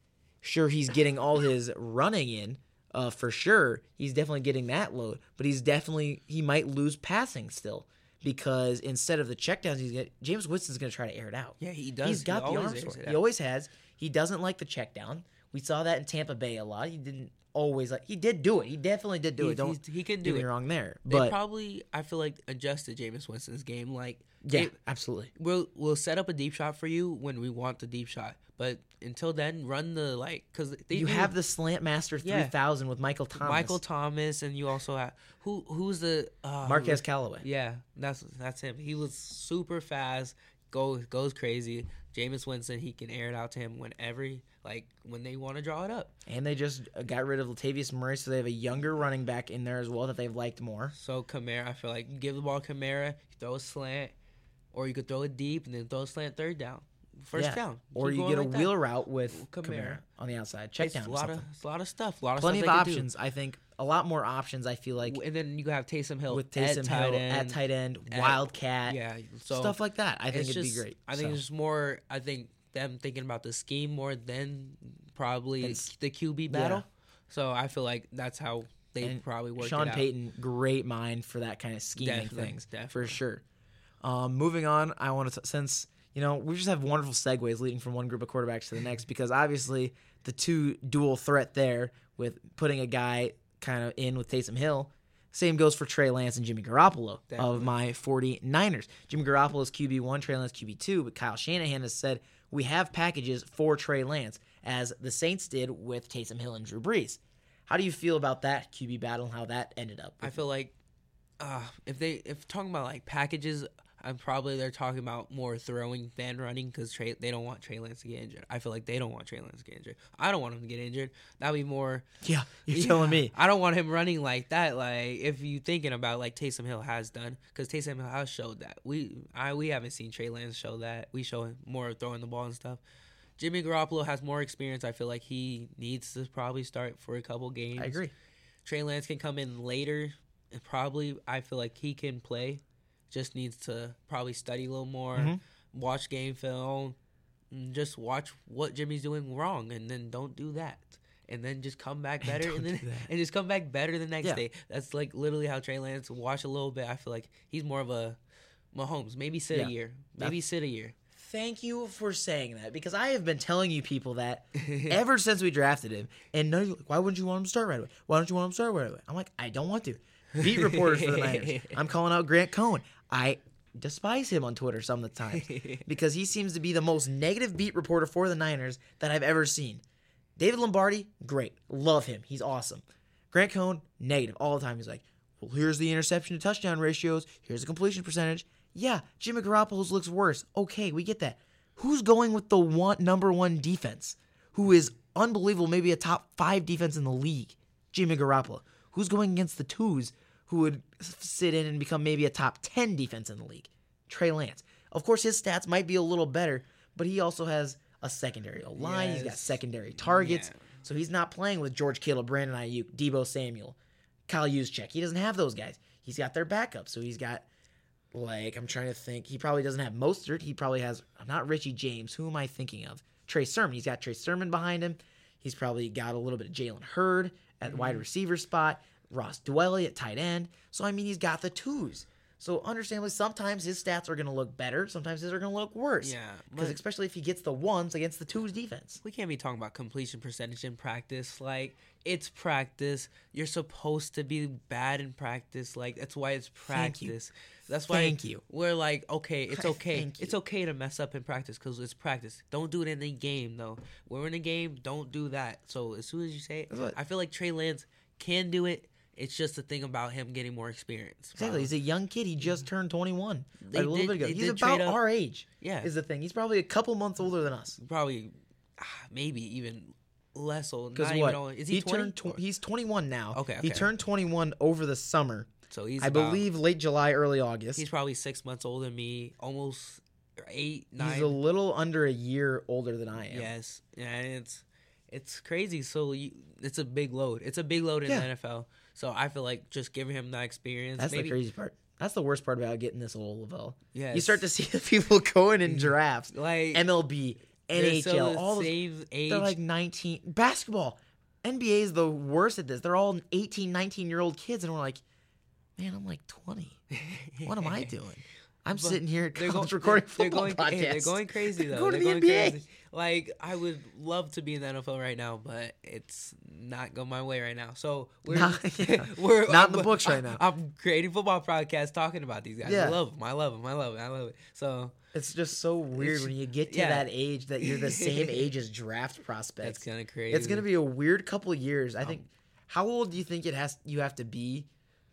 sure he's getting all his running in, uh, for sure. He's definitely getting that load, but he's definitely he might lose passing still because instead of the checkdowns he's get Jameis Winston's going to try to air it out. Yeah, he does. He's got He the arms for it. He always has. He doesn't like the check down. We saw that in Tampa Bay a lot. He didn't always like. He did do it. He definitely did do He- it. Don't he can get do it. wrong there. They But probably, I feel like, adjusted Jameis Winston's game. Like, yeah, it- absolutely. we'll we'll set up a deep shot for you when we want the deep shot. But until then, run the like because You have the Slant Master Yeah. 3000 with Michael Thomas. Michael Thomas, and you also have who who's the uh, Marquez Callaway. Yeah, that's that's him. He was super fast, goes goes crazy. Jameis Winston, he can air it out to him whenever, like when they want to draw it up. And they just uh, got rid of Latavius Murray, so they have a younger running back in there as well that they've liked more. So Kamara, I feel like you give the ball to Kamara, you throw a slant, or you could throw it deep and then throw a slant third down, first Yeah. down, Or Keep you get a like that. wheel route with Kamara. Kamara on the outside. Check It's down. a lot of a lot of stuff, a lot of Plenty of could do. options. I think a lot more options. I feel like and then you have Taysom Hill with at Taysom tight Hill end, at tight end, at- Wildcat, yeah, so stuff like that. I think it'd just, be great. I think So, it's more. I think them thinking about the scheme more than probably It's- the QB battle. So I feel like that's how they and probably work Sean. Payton, great mind for that kind of scheming Definitely, things, for sure. Um, moving on, I want to since you know we just have wonderful segues leading from one group of quarterbacks to the next because obviously the two dual threat there with putting a guy kind of in with Taysom Hill. Same goes for Trey Lance and Jimmy Garoppolo Definitely. of my 49ers. Jimmy Garoppolo is QB1, Trey Lance QB2, but Kyle Shanahan has said we have packages for Trey Lance, as the Saints did with Taysom Hill and Drew Brees. How do you feel about that QB battle and how that ended up? I feel like uh, if they if talking about like packages, I'm probably they're talking about more throwing than running because Trey they don't want Trey Lance to get injured. I feel like they don't want Trey Lance to get injured. I don't want him to get injured. That'd be more. yeah, you're Yeah, telling me. I don't want him running like that. Like if you thinking about like Taysom Hill has done, because Taysom Hill has showed that we I we haven't seen Trey Lance show that. We show him more of throwing the ball and stuff. Jimmy Garoppolo has more experience. I feel like he needs to probably start for a couple games. I agree. Trey Lance can come in later and probably I feel like he can play. Just needs to probably study a little more, Mhm. watch game film, and just watch what Jimmy's doing wrong and then don't do that. And then just come back <laughs> better don't <laughs> and then and just come back better the next Yeah. day. That's like literally how Trey Lance watch a little bit. I feel like he's more of a Mahomes. Maybe sit Yeah. a year. Maybe sit a year. Thank you for saying that because I have been telling you people that <laughs> ever since we drafted him. And no, like, why wouldn't you want him to start right away? Why don't you want him to start right away? I'm like, I don't want to. Beat reporters for the Niners. I'm calling out Grant Cohn. I despise him on Twitter some of the time <laughs> because he seems to be the most negative beat reporter for the Niners that I've ever seen. David Lombardi, great. Love him. He's awesome. Grant Cohn, negative all the time. He's like, well, here's the interception to touchdown ratios. Here's the completion percentage. Yeah, Jimmy Garoppolo's looks worse. Okay, we get that. Who's going with the one number one defense? Who is unbelievable, maybe a top five defense in the league? Jimmy Garoppolo. Who's going against the twos who would sit in and become maybe a top 10 defense in the league? Trey Lance. Of course, his stats might be a little better, but he also has a secondary line. He's got secondary targets. Yeah. So he's not playing with George Kittle, Brandon Aiyuk, Deebo Samuel, Kyle Juszczyk. He doesn't have those guys. He's got their backup. So he's got, like, I'm trying to think. He probably doesn't have Mostert. He probably has, not Richie James. Who am I thinking of? Trey Sermon. He's got Trey Sermon behind him. He's probably got a little bit of Jalen Hurd at Mm-hmm. wide receiver spot, Ross Dwelley at tight end. So, I mean, he's got the twos. So, understandably, sometimes his stats are going to look better. Sometimes his are going to look worse. Yeah, Because especially if he gets the ones against the twos defense. we can't be talking about completion percentage in practice. Like it's practice. You're supposed to be bad in practice. Like that's why it's practice. That's why Thank you. we're like, okay, it's okay. It's okay to mess up in practice because it's practice. Don't do it in the game though. We're in a game. Don't do that. So as soon as you say it, I feel like Trey Lance can do it. It's just a thing about him getting more experience. Exactly. He's a young kid. He just turned 21 They like a little did- bit ago. He's about up- our age. Yeah. Is the thing. He's probably a couple months older than us. Probably, ah, maybe even less old. Because what? old. Is he, 20? turned tw- he's 21 now. Okay, He turned 21 over the summer. so he's I about- believe late July, early August. He's probably six months older than me, almost eight, nine. He's a little under a year older than I am. yes, yeah, it's it's crazy. So you, it's a big load. It's a big load in Yeah. the NFL. So I feel like just giving him that experience. That's maybe, the crazy part. That's the worst part about getting this old Lavell. Yeah, You start to see <laughs> the people going in <laughs> drafts. like MLB, they're NHL, the all those same age. They're like 19. Basketball. NBA is the worst at this. They're all 18, 19 year old kids. And we're like, man, I'm like 20. What am I <laughs> doing? I'm sitting here at they're college going, recording they're, football they're going, hey, they're going crazy though. Go to they're the going NBA. crazy. Like I would love to be in the NFL right now, but it's not going my way right now. So we're Not- <laughs> yeah. <laughs> we're Not in the books right now. I'm creating football podcasts talking about these guys. I love them. I love them. I love it. I love it. So It's just so weird when you get to yeah. that age that you're the same <laughs> age as draft prospects. that's kind of crazy. It's gonna be a weird couple of years. I um, think. How old do you think it has? You have to be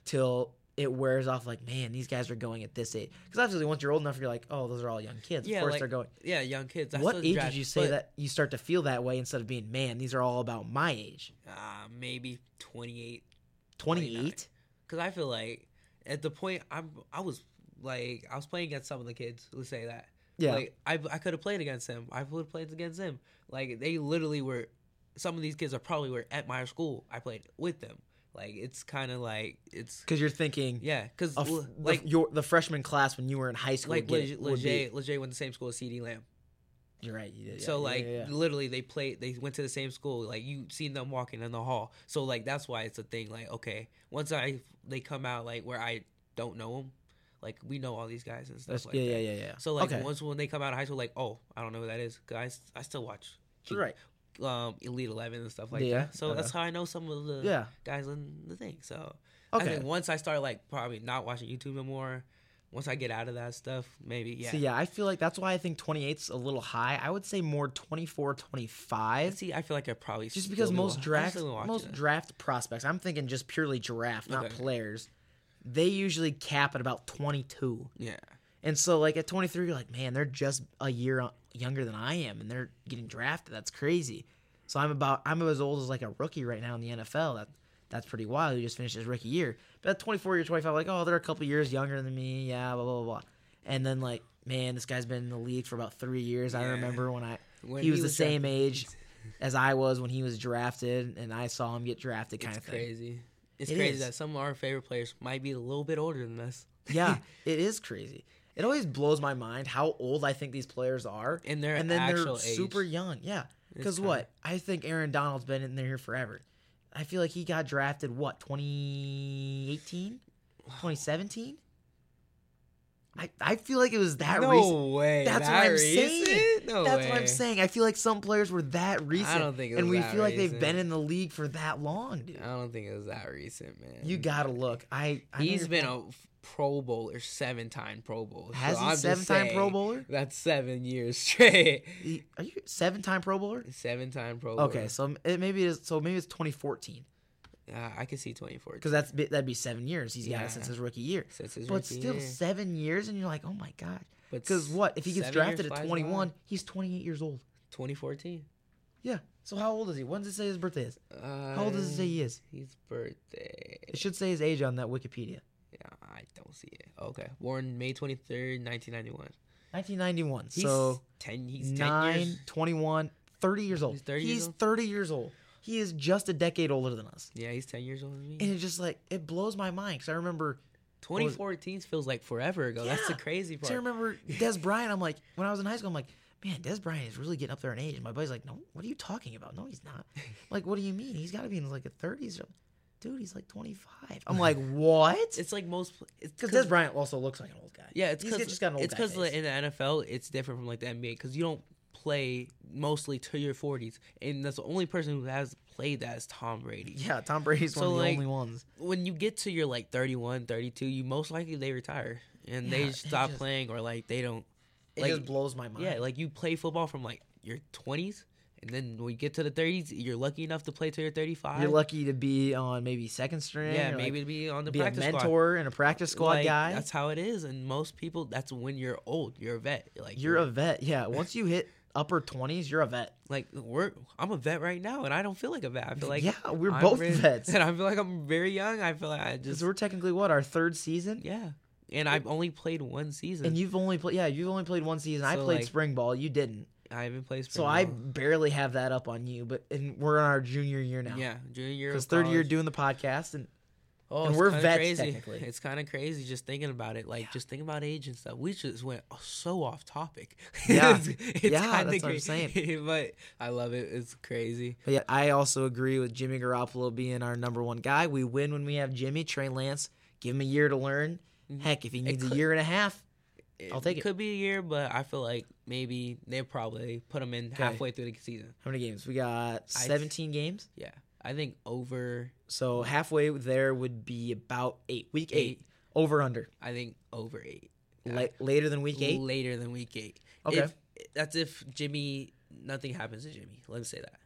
till it wears off. Like, man, these guys are going at this age. Because obviously, once you're old enough, you're like, oh, those are all young kids. yeah, of course, like, they're going. Yeah, young kids. What age did you say but, that you start to feel that way instead of being, man, these are all about my age? Uh, maybe 28. 28. Because I feel like at the point I'm, I was like, I was playing against some of the kids. Let's say that. Yeah. Like I, I could have played against them. I would have played against them. Like they literally were. Some of these kids are probably were at my school. I played with them. Like it's kind of like it's Because you're thinking, yeah. Because f- like the, your the freshman class when you were in high school. like Leger, Leger, Leger went to the same school as CeeDee Lamb. You're right. You did, yeah, so yeah, like yeah, yeah. literally they played they went to the same school like you seen them walking in the hall so like that's why it's a thing like okay once i they come out like where i don't know them like we know all these guys and stuff That's- like yeah, that. yeah, yeah, yeah. so like okay. once when they come out of high school like oh i don't know who that is because I, I still watch right. Um elite 11 and stuff like Yeah, that so okay. that's how i know some of the Yeah. guys in the thing so Okay. I think once I start like probably not watching YouTube no more, once I get out of that stuff, maybe yeah. So yeah, I feel like that's why I think 28's a little high. I would say more 24, 25. See, I feel like I probably Just because be most draft most it. draft prospects, I'm thinking just purely draft, not Okay. players. They usually cap at about 22. yeah. And so like at 23 you're like, "Man, they're just a year o- younger than I am and they're getting drafted. That's crazy." So I'm about I'm as old as like a rookie right now in the NFL. That that's pretty wild. He just finished his rookie year. But at 24 you're 25 like, "Oh, they're a couple years younger than me." Yeah, blah blah blah. blah. And then like, "Man, this guy's been in the league for about 3 years." I remember when I When he was the was same drafted. age as I was when he was drafted and I saw him get drafted kind It's of thing. crazy. It's It crazy is. that some of our favorite players might be a little bit older than us. Yeah, <laughs> it is crazy. It always blows my mind how old I think these players are, And their and then they're age. super young. Yeah, because what I think Aaron Donald's been in there here forever. I feel like he got drafted what 2018, 2017. I I feel like it was that no recent. way. That's that what I'm recent? saying. No That's way. what I'm saying. I feel like some players were that recent, I don't think it and we feel like they've been in the league for that long, dude. I don't think it was that recent, man. You gotta look. I, I He's been a Pro Bowler, seven time Pro Bowler. has So he seven time Pro Bowler? That's seven years <laughs> straight. Are you seven time Pro Bowler? Seven time Pro Bowler. Okay, so it maybe it is. So maybe it's 2014 uh, I can see 24. because that's that'd be seven years. He's got it since his rookie year. Since his But still, year. seven years, and you're like, oh my god. But Because what if he gets drafted at 21? by. He's 28 years old. 2014. Yeah. So how old is he? When does it say his birthday is? Uh, How old does it say he is? His birthday. It should say his age on that Wikipedia. Yeah, I don't see it. Okay, born May 23rd, 1991. 1991. He's so 10. He's 10 9, years. 21, 30 years old. He's 30 years old? 30 years old. He is just a decade older than us. Yeah, he's 10 years older than me. And it just like it blows my mind because I remember 2014 feels like forever ago. That's the crazy So I remember <laughs> Dez Bryant. I'm like, when I was in high school, I'm like, man, Dez Bryant is really getting up there in age. And my buddy's like, no, what are you talking about? No, he's not. I'm <laughs> like, what do you mean? He's got to be in like a 30s. Dude, he's like 25. I'm like, <laughs> what? It's like most. Because Dez Bryant also looks like an old guy. Yeah, it's He's just got an old it's because in the NFL it's different from like the NBA because you don't play mostly to your 40s, and that's the only person who has played that is Tom Brady. Yeah, Tom Brady's one So, of the only ones. When you get to your like 31, 32, you most likely they retire and Yeah, they stop just- playing or like they don't. It like- just blows my mind. Yeah, like you play football from like your 20s, and then when you get to the 30s, you're lucky enough to play till you're 35. You're lucky to be on maybe second string. Yeah, maybe like, to be on the be a practice squad. mentor and a practice squad Like, guy. That's how it is, and most people. That's when you're old. You're a vet. Like You're a vet. Yeah, once you hit upper 20s, you're a vet. like we're. I'm a vet right now, and I don't feel like a vet. I feel like yeah, we're I'm both very- vets. <laughs> and I feel like I'm very young. I feel like I Because just we're technically what our third season, yeah, and I've only played one season. and you've only played. Yeah, you've only played one season. I played like- spring ball. You didn't. I haven't played. So I barely have that up on you. But and we're in our junior year now. yeah junior year Because third year doing the podcast, and Oh, and we're vets, crazy. technically. It's kind of crazy just thinking about it. Like just thinking about age and stuff. We just went so off topic. <laughs> Yeah. it's, it's Yeah, that's what I'm saying. <laughs> but I love it. It's crazy. but yeah, I also agree with Jimmy Garoppolo being our number one guy. We win when we have Jimmy. Trey Lance, give him a year to learn. Mm-hmm. Heck, if he needs a year and a half, I'll take it. Could be a year, but I feel like maybe they'll probably put them in Okay. halfway through the season. how many games? We got 17 games. Yeah, I think over. So halfway there would be about eight. Week eight, Eight. over under. I think over eight. La- later than week eight. Later than week eight. Okay. If, that's if Jimmy. Nothing happens to Jimmy. Let me say that.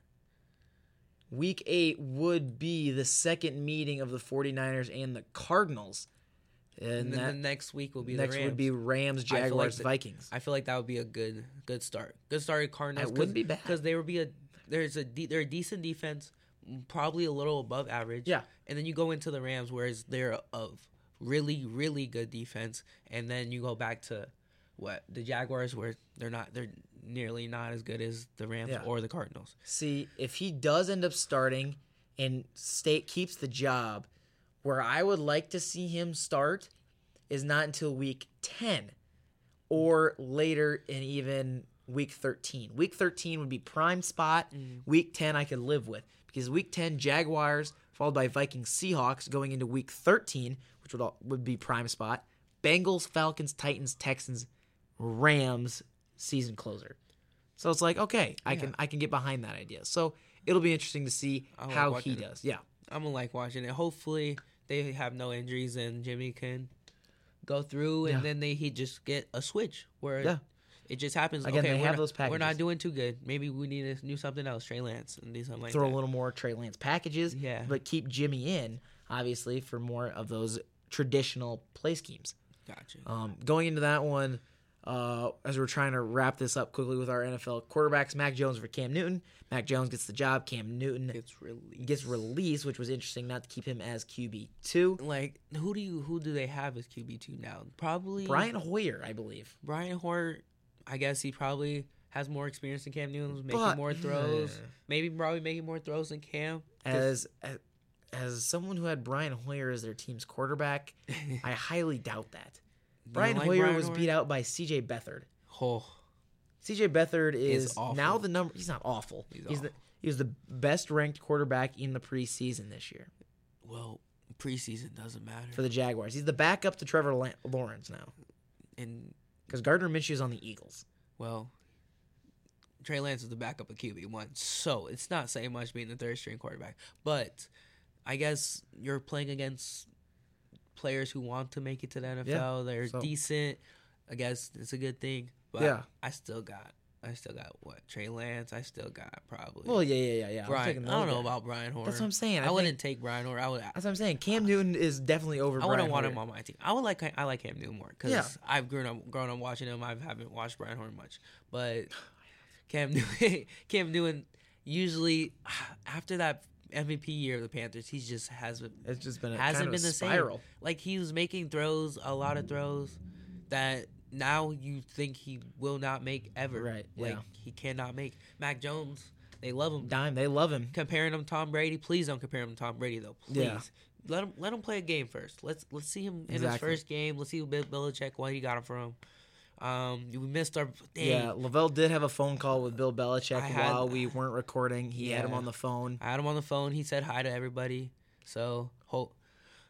Week eight would be the second meeting of the 49ers and the Cardinals. And, And then that the next week will be next the Rams. would be Rams, feel like Jaguars, the- Vikings. I feel like that would be a good good start. Good start at Cardinals. It wouldn't be bad. because they would be a there's a de- they're a decent defense, probably a little above average. Yeah. and then you go into the Rams, whereas they're of really really good defense, and then you go back to what the Jaguars, where they're not they're nearly not as good as the Rams Yeah. or the Cardinals. See, if he does end up starting and state keeps the job, where I would like to see him start is not until week 10 or later in even week 13. Week 13 would be prime spot. Mm. Week 10 I could live with because week 10 Jaguars followed by Vikings Seahawks going into week 13, which would all, would be prime spot. Bengals, Falcons, Titans, Texans, Rams season closer. So it's like, okay, I can I can get behind that idea. So it'll be interesting to see I like how he does. Yeah. I'm gonna like watching it. Hopefully they have no injuries and Jimmy can go through, and Yeah. then they he just get a switch where Yeah. it just happens. Again, okay, they we're have not, those We're not doing too good. Maybe we need to do something else. Trey Lance and do something like throw that. a little more Trey Lance packages, Yeah. but keep Jimmy in, obviously, for more of those traditional play schemes. Gotcha. Um, going into that one, uh, as we're trying to wrap this up quickly with our NFL quarterbacks, Mac Jones for Cam Newton. Mac Jones gets the job. Cam Newton It's really gets released, which was interesting not to keep him as QB two. like who do you who do they have as QB two now? Probably Brian Hoyer, I believe. Brian Hoyer, I guess he probably has more experience than Cam Newton, making But- more throws. Maybe probably making more throws than Cam. As, as as someone who had Brian Hoyer as their team's quarterback, <laughs> I highly doubt that. Brian like Hoyer Brian was Hoyer? beat out by C.J. Beathard. Oh, CJ Beathard Is now the number. He's not awful. He's He's, the awful. he was the best ranked quarterback in the preseason this year well, preseason doesn't matter. for the Jaguars. He's the backup to Trevor La- Lawrence now and because Gardner Minshew's on the Eagles. well, Trey Lance is the backup of QB one, so it's not saying much being the third string quarterback. But I guess you're playing against players who want to make it to the NFL. They're so- decent. I guess it's a good thing. But Yeah. I still got, I still got what Trey Lance. I still got probably. Well, yeah, yeah, yeah, yeah. Brian. I don't those know about Brian Horn. That's what I'm saying. I, I, think- wouldn't take Brian Horn. I would. That's what I'm saying. Cam Newton is definitely over. I wouldn't want him on my team. I would like I like Cam Newton more because Yeah. I've grown up grown up watching him. I haven't watched Brian Horn much, but <sighs> Cam Newton, <laughs> Cam Newton usually <sighs> after that MVP year of the Panthers, he just hasn't. It's just been a hasn't been the spiral. same. Like he was making throws, a lot of throws that now you think he will not make ever. Right, Like yeah. he cannot make. Mac Jones, they love him. Dime, they love him. Comparing him to Tom Brady, please don't compare him to Tom Brady though. Please. Yeah. Let him let him play a game first. Let's let's see him in his first game. Let's see Bill Belichick what he got him from. Um, we missed our dang. Yeah, Lavell did have a phone call with Bill Belichick had- while we weren't recording. He had him on the phone. I had him on the phone. He said hi to everybody. So hope.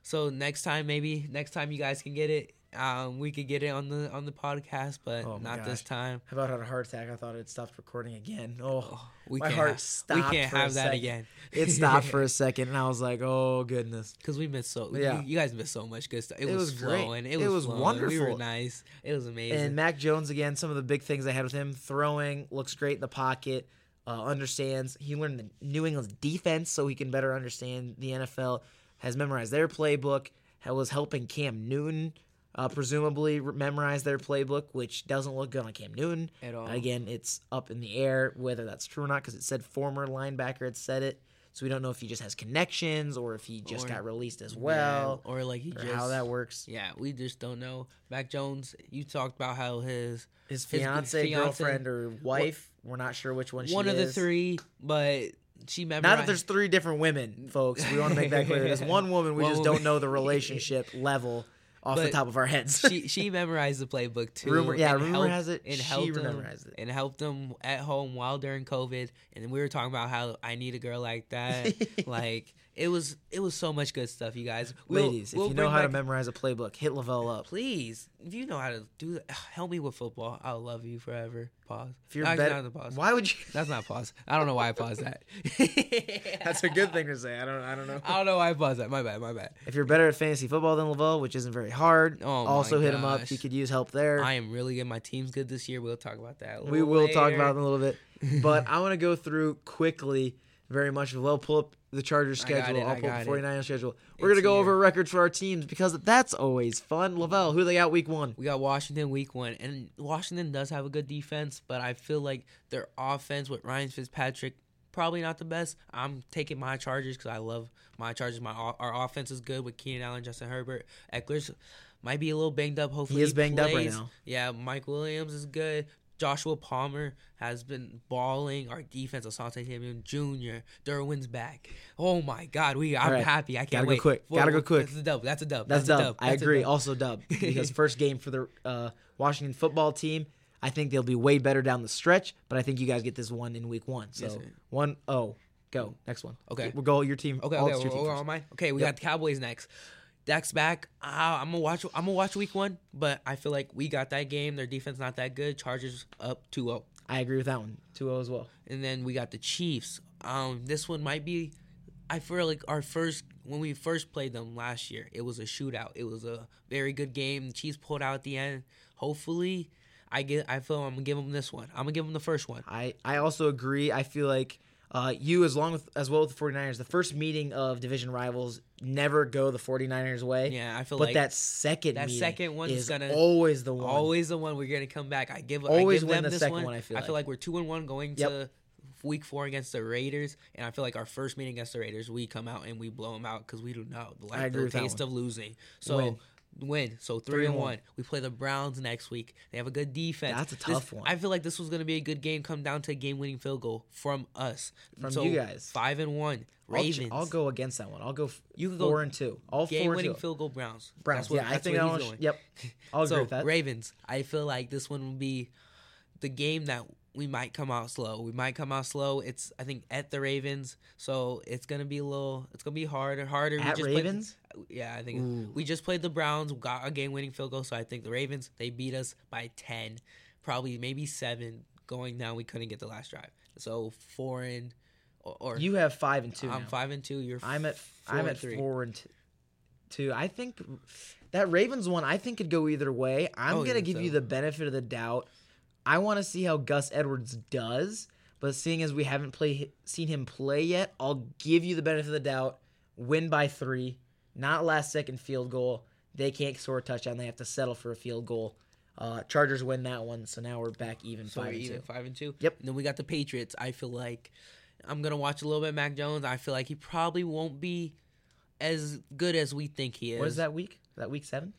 So next time, maybe next time you guys can get it. Um, we could get it on the on the podcast, but Oh not this gosh. time. How about had a heart attack? I thought it stopped recording again. Oh, We my can't heart stopped. We can't have that second. again. It stopped for a <laughs> second, and I was like, "Oh goodness." because we missed so. Yeah. You guys missed so much good stuff. It, It was, was great. flowing. It It was, was flowing. We wonderful. were nice. It was amazing. And Mac Jones again. Some of the big things I had with him: throwing looks great in the pocket. Uh, understands. He learned the New England's defense, so he can better understand the NFL. Has memorized their playbook. Was helping Cam Newton, uh, presumably re- memorize their playbook, which doesn't look good on Cam Newton. At all. Again, it's up in the air whether that's true or not because it said former linebacker had said it. So we don't know if he just has connections or if he just Or- got released as Yeah, well or like he or just how that works. Yeah, we just don't know. Mac Jones, you talked about how his His His fiance, fiance- girlfriend, or wife. We're not sure which one. one of the three, but she memorized. Not that there's three different women, folks. We want to make that clear. There's <laughs> one woman. We just don't know the relationship <laughs> level off the top of our heads. she <laughs> she memorized the playbook too. Rumor- yeah, and rumor helped- has it and she helped him, memorized it. and helped them at home while during COVID. And we were talking about how I need a girl like that. <laughs> like it was it was so much good stuff, you guys. We'll- Ladies, we'll if you know how to memorize a playbook, hit Lavell up. please, if you know how to do that, <sighs> help me with football. I'll love you forever. Pause. If you're Actually, better, not the pause. why would you? That's not pause. I don't know why I paused that. <laughs> That's a good thing to say. I don't. I don't know. I don't know why I paused that. My bad. My bad. If you're better at fantasy football than Lavell, which isn't very hard, Oh also hit him up. He could use help there. I am really good. My team's good this year. We'll talk about that. a we will talk about it in a little bit. <laughs> But I want to go through quickly, very much. Lavell, pull up the Chargers schedule. it, I'll pull the 49ers schedule. We're going to go here. over records for our teams because that's always fun. Lavell, who they got week one? We got Washington week one, and Washington does have a good defense, but I feel like their offense with Ryan Fitzpatrick probably not the best. I'm taking my Chargers because I love my Chargers. My our offense is good with Keenan Allen, Justin Herbert, Ekeler's might be a little banged up. Hopefully, He is banged up right plays. now. Yeah, Mike Williams is good. Joshua Palmer has been balling. Our defense, Asante Samuel Jr. Derwin's back. Oh my God, we! I'm right. happy. I can't Gotta go wait. quick. Whoa, Gotta go quick. That's a dub. That's a dub. That's, a dub. I That's agree. dub. Also dub <laughs> because first game for the uh, Washington football team. I think they'll be way better down the stretch, but I think you guys get this one in week one. So Yes, one oh, go next one. Okay. we'll go your team. Okay, all okay, it's your we're, team we're on mine. Okay, we Yep. got the Cowboys next. Dak's back. Uh, I'm gonna watch. I'm gonna watch week one, but I feel like we got that game. Their defense not that good. Chargers up 2-0. I agree with that one. 2-0 as well. and then we got the Chiefs. Um, this one might be. I feel like our first when we first played them last year, it was a shootout. It was a very good game. The Chiefs pulled out at the end. Hopefully, I get. I feel I'm gonna give them this one. I'm gonna give them the first one. I, I also agree. I feel like uh, you, as long with, as well with the 49ers, the first meeting of division rivals never go the 49ers way. Yeah, I feel But like that second that meeting second one is gonna always the one. always the one we're gonna come back. I give. Always I give win them the this second one. one, I feel I feel like. like we're two and one going Yep. to week four against the Raiders, and I feel like our first meeting against the Raiders, we come out and we blow them out because we do not like the taste one. of losing. So. Win. Win. So three, Three and one. one. We play the Browns next week. They have a good defense. That's a This- tough one. I feel like this was going to be a good game. Come down to a game-winning field goal from us. From So, you guys. Five and one. I'll, Ravens. I'll go against that one. I'll go f- You can go four and two. All four Game-winning field goal Browns. Browns. That's what- yeah, I think where that one. going. Yep. <laughs> I'll agree so with that. Ravens, I feel like this one will be the game that we might come out slow. We might come out slow. It's I think at the Ravens, so it's gonna be a little. It's gonna be harder, harder. We At just played- Ravens? yeah, I think Ooh. we just played the Browns, got a game-winning field goal. So I think the Ravens they beat us by ten, probably maybe seven. Going down, we couldn't get the last drive. So four and or, or You have five and 2 I'm now. five and two. You're I'm at four I'm and at three. four and t- two. I think that Ravens one I think could go either way. I'm Oh, gonna yeah, give so- you the benefit of the doubt. I want to see how Gus Edwards does, but seeing as we haven't play seen him play yet, I'll give you the benefit of the doubt. Win by three, not last second field goal. They can't score a touchdown. They have to settle for a field goal. Uh, Chargers win that one, so now we're back even So five and even two. five and two. Yep. And then we got the Patriots. I feel like I'm gonna watch a little bit of Mac Jones. I feel like he probably won't be as good as we think he is. What is that week? Is that week seven?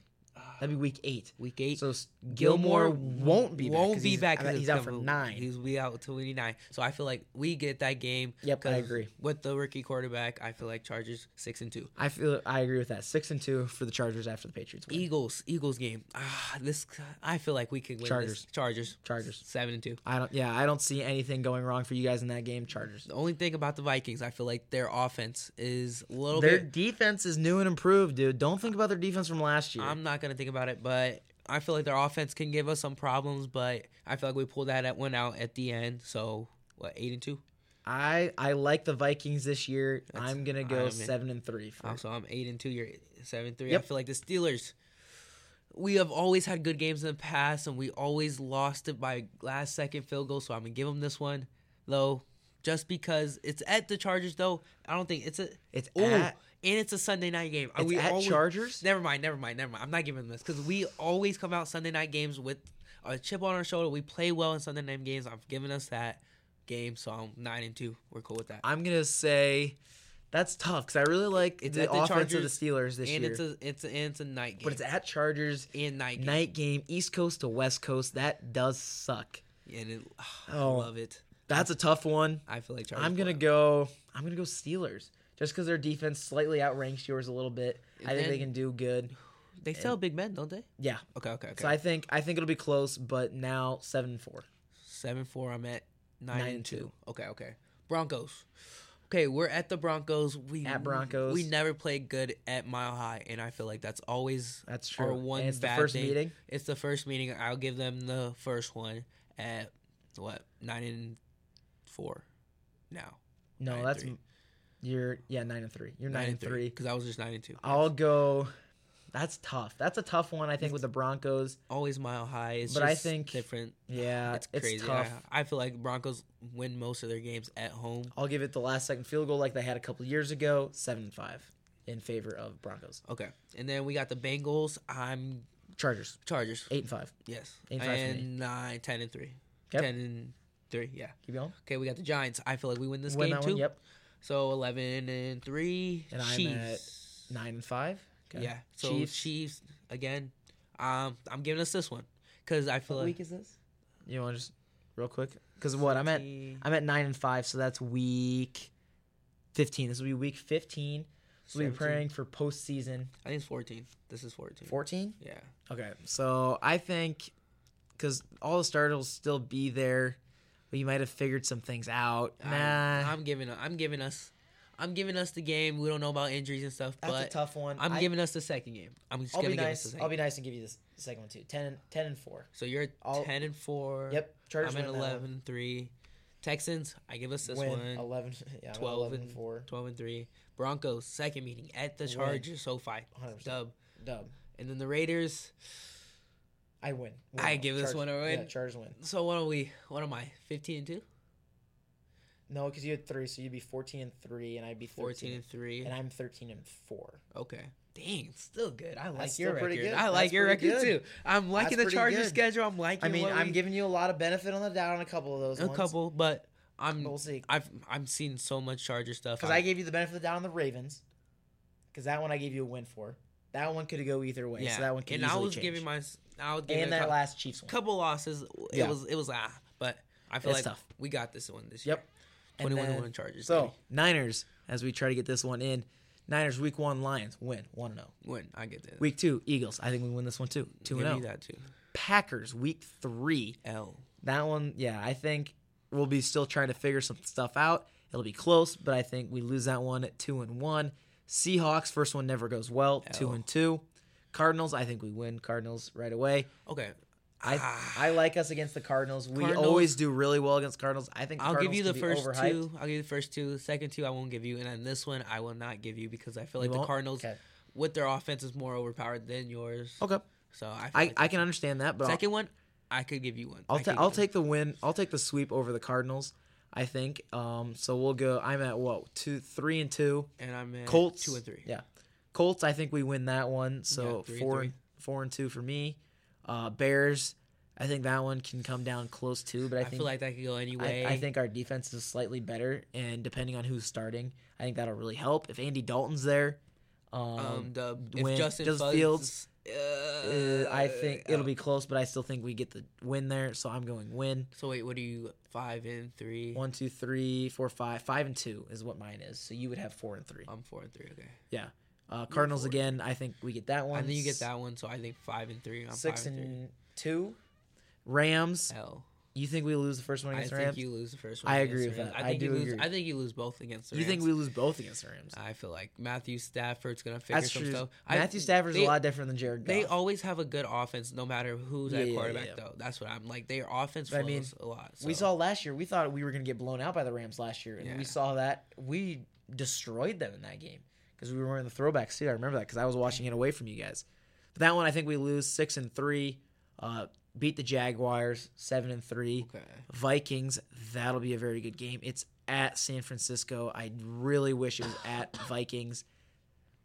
That'd be week eight. Week eight. So Gilmore won't be back. Won't 'cause be he's- back. Bet he's out for nine. He's be out till 29. So I feel like we get that game. Yep, I agree. With the rookie quarterback, I feel like Chargers six and two. I feel I agree with that. Six and two for the Chargers after the Patriots win. Eagles, Eagles game. Ah, this I feel like we could win Chargers. this. Chargers, Chargers. seven and two. I don't. Yeah, I don't see anything going wrong for you guys in that game. Chargers. The only thing about the Vikings, I feel like their offense is a little Their bit. defense is new and improved, dude. Don't think about their defense from last year. I'm not gonna think about it, but I feel like their offense can give us some problems. But I feel like we pulled that at one out at the end. So what, eight and two? I I like the Vikings this year. That's- I'm gonna go I'm seven and three. For, Also, I'm eight and two. You're seven three. I feel like the Steelers. We have always had good games in the past, and we always lost it by last second field goal. So I'm gonna give them this one, though, just because it's at the Chargers. Though I don't think it's a. It's Ooh, at and it's a Sunday night game. Are it's we at always, Chargers. Never mind, never mind, never mind. I'm not giving them this because we always come out Sunday night games with a chip on our shoulder. We play well in Sunday night games. I've given us that game, so I'm nine and two. We're cool with that. I'm gonna say that's tough because I really like It's the the offense of the Steelers this and year. it's a it's a, and it's a night game. but it's at Chargers. and night game. Night game, East Coast to West Coast. That does suck. and it, <sighs> Oh. I love it. That's a tough one. I feel like Chargers I'm gonna go. I'm gonna go Steelers, just because their defense slightly outranks yours a little bit. I think they can do good. They sell Big men, don't they? Yeah. Okay, okay, okay. So I think I think it'll be close, but now seven and four. Seven four. I'm at nine, Nine and two. two. Okay, okay. Broncos. Okay, we're at the Broncos. We At Broncos. We never played good at Mile High, and I feel like that's always That's our true. one And it's the bad first thing. meeting. It's the first meeting. I'll give them the first one at what nine and four. Now No, Nine that's you're yeah nine and three. You're nine, and three. because I was just nine and two. I'll go. That's tough. That's a tough one. I think with the Broncos. always Mile High. It's But I think- different. Yeah, it's it's, crazy. tough. I, I feel like Broncos win most of their games at home. I'll give it the last second field goal like they had a couple years ago. Seven and five in favor of Broncos. Okay, and then we got the Bengals. I'm Chargers Chargers. eight and five. Yes, Eight and five and nine, ten and three. Yep. Ten and three. Yeah. Keep going. Okay, we got the Giants. I feel like we win this Win game that too. one. Yep. So eleven and three. And I'm Chiefs. Nine and five. Okay. Yeah. So Chiefs. Chiefs. again. Um, I'm giving us this one because I feel What like week is this? You want to just real quick? Because what I'm at, 17, I'm at nine and five, so that's week fifteen. This will be week fifteen. So we'll be 17. praying for postseason I think it's fourteen. This is fourteen. fourteen. Yeah. Okay, so I think because all the starters will still be there, but you might have figured some things out. Nah, I'm, I'm giving. I'm giving us. I'm giving us the game. We don't know about injuries and stuff, that's but a tough one. I'm I, giving us the second game. I'm just I'll gonna be give us nice. the second. I'll be nice and give you this second one too. 10, and- 10 and four. so you're I'll- ten and four. Yep, Chargers I'm at win that one. 11 and three. Texans, I give us this win one 11, <laughs> yeah, 12 11 and 4. 12 and 3. Broncos, second meeting at the Win. Chargers, SoFi. 100%. Dub. Dub. And then the Raiders. I win. Win. I give this one a win. Yeah, Chargers win. So what are we? What am I? 15 and 2? No, because you had three, so you'd be 14 and 3, and I'd be 13. 14 and 3. and I'm 13 and 4. Okay. Dang, still good. I like That's your record. good. I like That's your record good. too. I'm liking That's the Chargers good. schedule. I'm liking. I mean, I'm we- giving you a lot of benefit on the doubt on a couple of those a ones. couple, but I'm. We'll see. I've I'm seen so much Charger stuff. Because I gave you the benefit of the doubt on the Ravens. Because that one I gave you a win for. That one could go either way. yeah, So that one could and I was change. giving my. I was giving and that couple, last Chiefs one. couple losses. It Yeah. was it was ah, but I feel It's like tough. we got this one this Yep. year. Twenty one then- and one Chargers. So. Niners, as we try to get this one in, Niners week one Lions win one zero. win. I get that. Week two Eagles. I think we win this one too. Two and zero. that too. Packers week three. L. That one, yeah, I think we'll be still trying to figure some stuff out. It'll be close, but I think we lose that one at two and one. Seahawks first one never goes well. Two L. and two. Cardinals, I think we win Cardinals right away. Okay. I Ah. I like us against the Cardinals. We Cardinals- always do really well against Cardinals. I think the I'll give Cardinals you the can be first overhyped. two. I'll give you the first two. The second two I won't give you, and then this one I will not give you because I feel like the won't? Cardinals Okay. with their offense is more overpowered than yours. Okay. So I feel I, like I can understand that, but I'll- second one I could give you one. I'll I ta- could I'll give take the win. I'll take the sweep over the Cardinals. I think. Um. So we'll go. I'm at what two, three and two. and I'm at Colts two and three. Yeah, Colts. I think we win that one. So Yeah, three four and four and two for me. Uh, Bears. I think that one can come down close too. But I, I, feel like that could go anyway. I think our defense is slightly better, and depending on who's starting, I think that'll really help. If Andy Dalton's there, um, um the when Justin, Justin Fields, uh, uh, I think it'll be close, but I still think we get the win there. So I'm going win. So wait, what are you? Five and three. One, two, three, four, five. Five and two is what mine is. So you would have four and three. I'm four and three. Okay. Yeah. Uh, Cardinals again. I think we get that one. I think you get that one. So I think five and three. I'm Six and, and two. Rams. three. L. You think we lose the first one I against the think Rams? you lose the first one. I agree the with Rams. that. I I think you do lose. agree. I think you lose both against the You think we lose both against the Rams? I feel like Matthew Stafford's gonna figure That's some true. stuff. I- Matthew Stafford's they- a lot different than Jared Goff. They always have a good offense, no matter who's Yeah, at yeah, quarterback. yeah. Though that's what I'm like. Their offense But I mean, a lot. We saw last year. We thought we were going to get blown out by the Rams last year, and we saw that we destroyed them in that game because we were in the throwback too. I remember that because I was watching it away from you guys. But that one, I think we lose six and three. Uh, beat the Jaguars seven and three. Okay. Vikings. That'll be a very good game. It's at San Francisco. I really wish it was at <coughs> Vikings.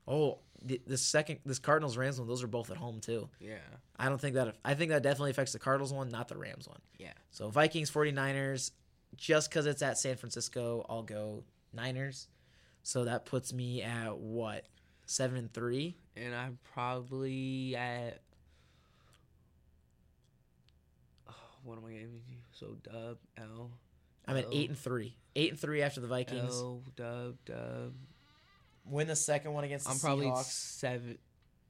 Oh, the, the second this Cardinals Rams one. Those are both at home too. Yeah. I don't think that. I think that definitely affects the Cardinals one, not the Rams one. Yeah. So Vikings 49ers, just because it's at San Francisco, I'll go Niners. So that puts me at what? Seven and three? And I'm probably at. Oh, what am I giving you? So dub L. I'm at L, eight and three. Eight and three after the Vikings. L dub dub. Win the second one against the I'm probably Seahawks. seven,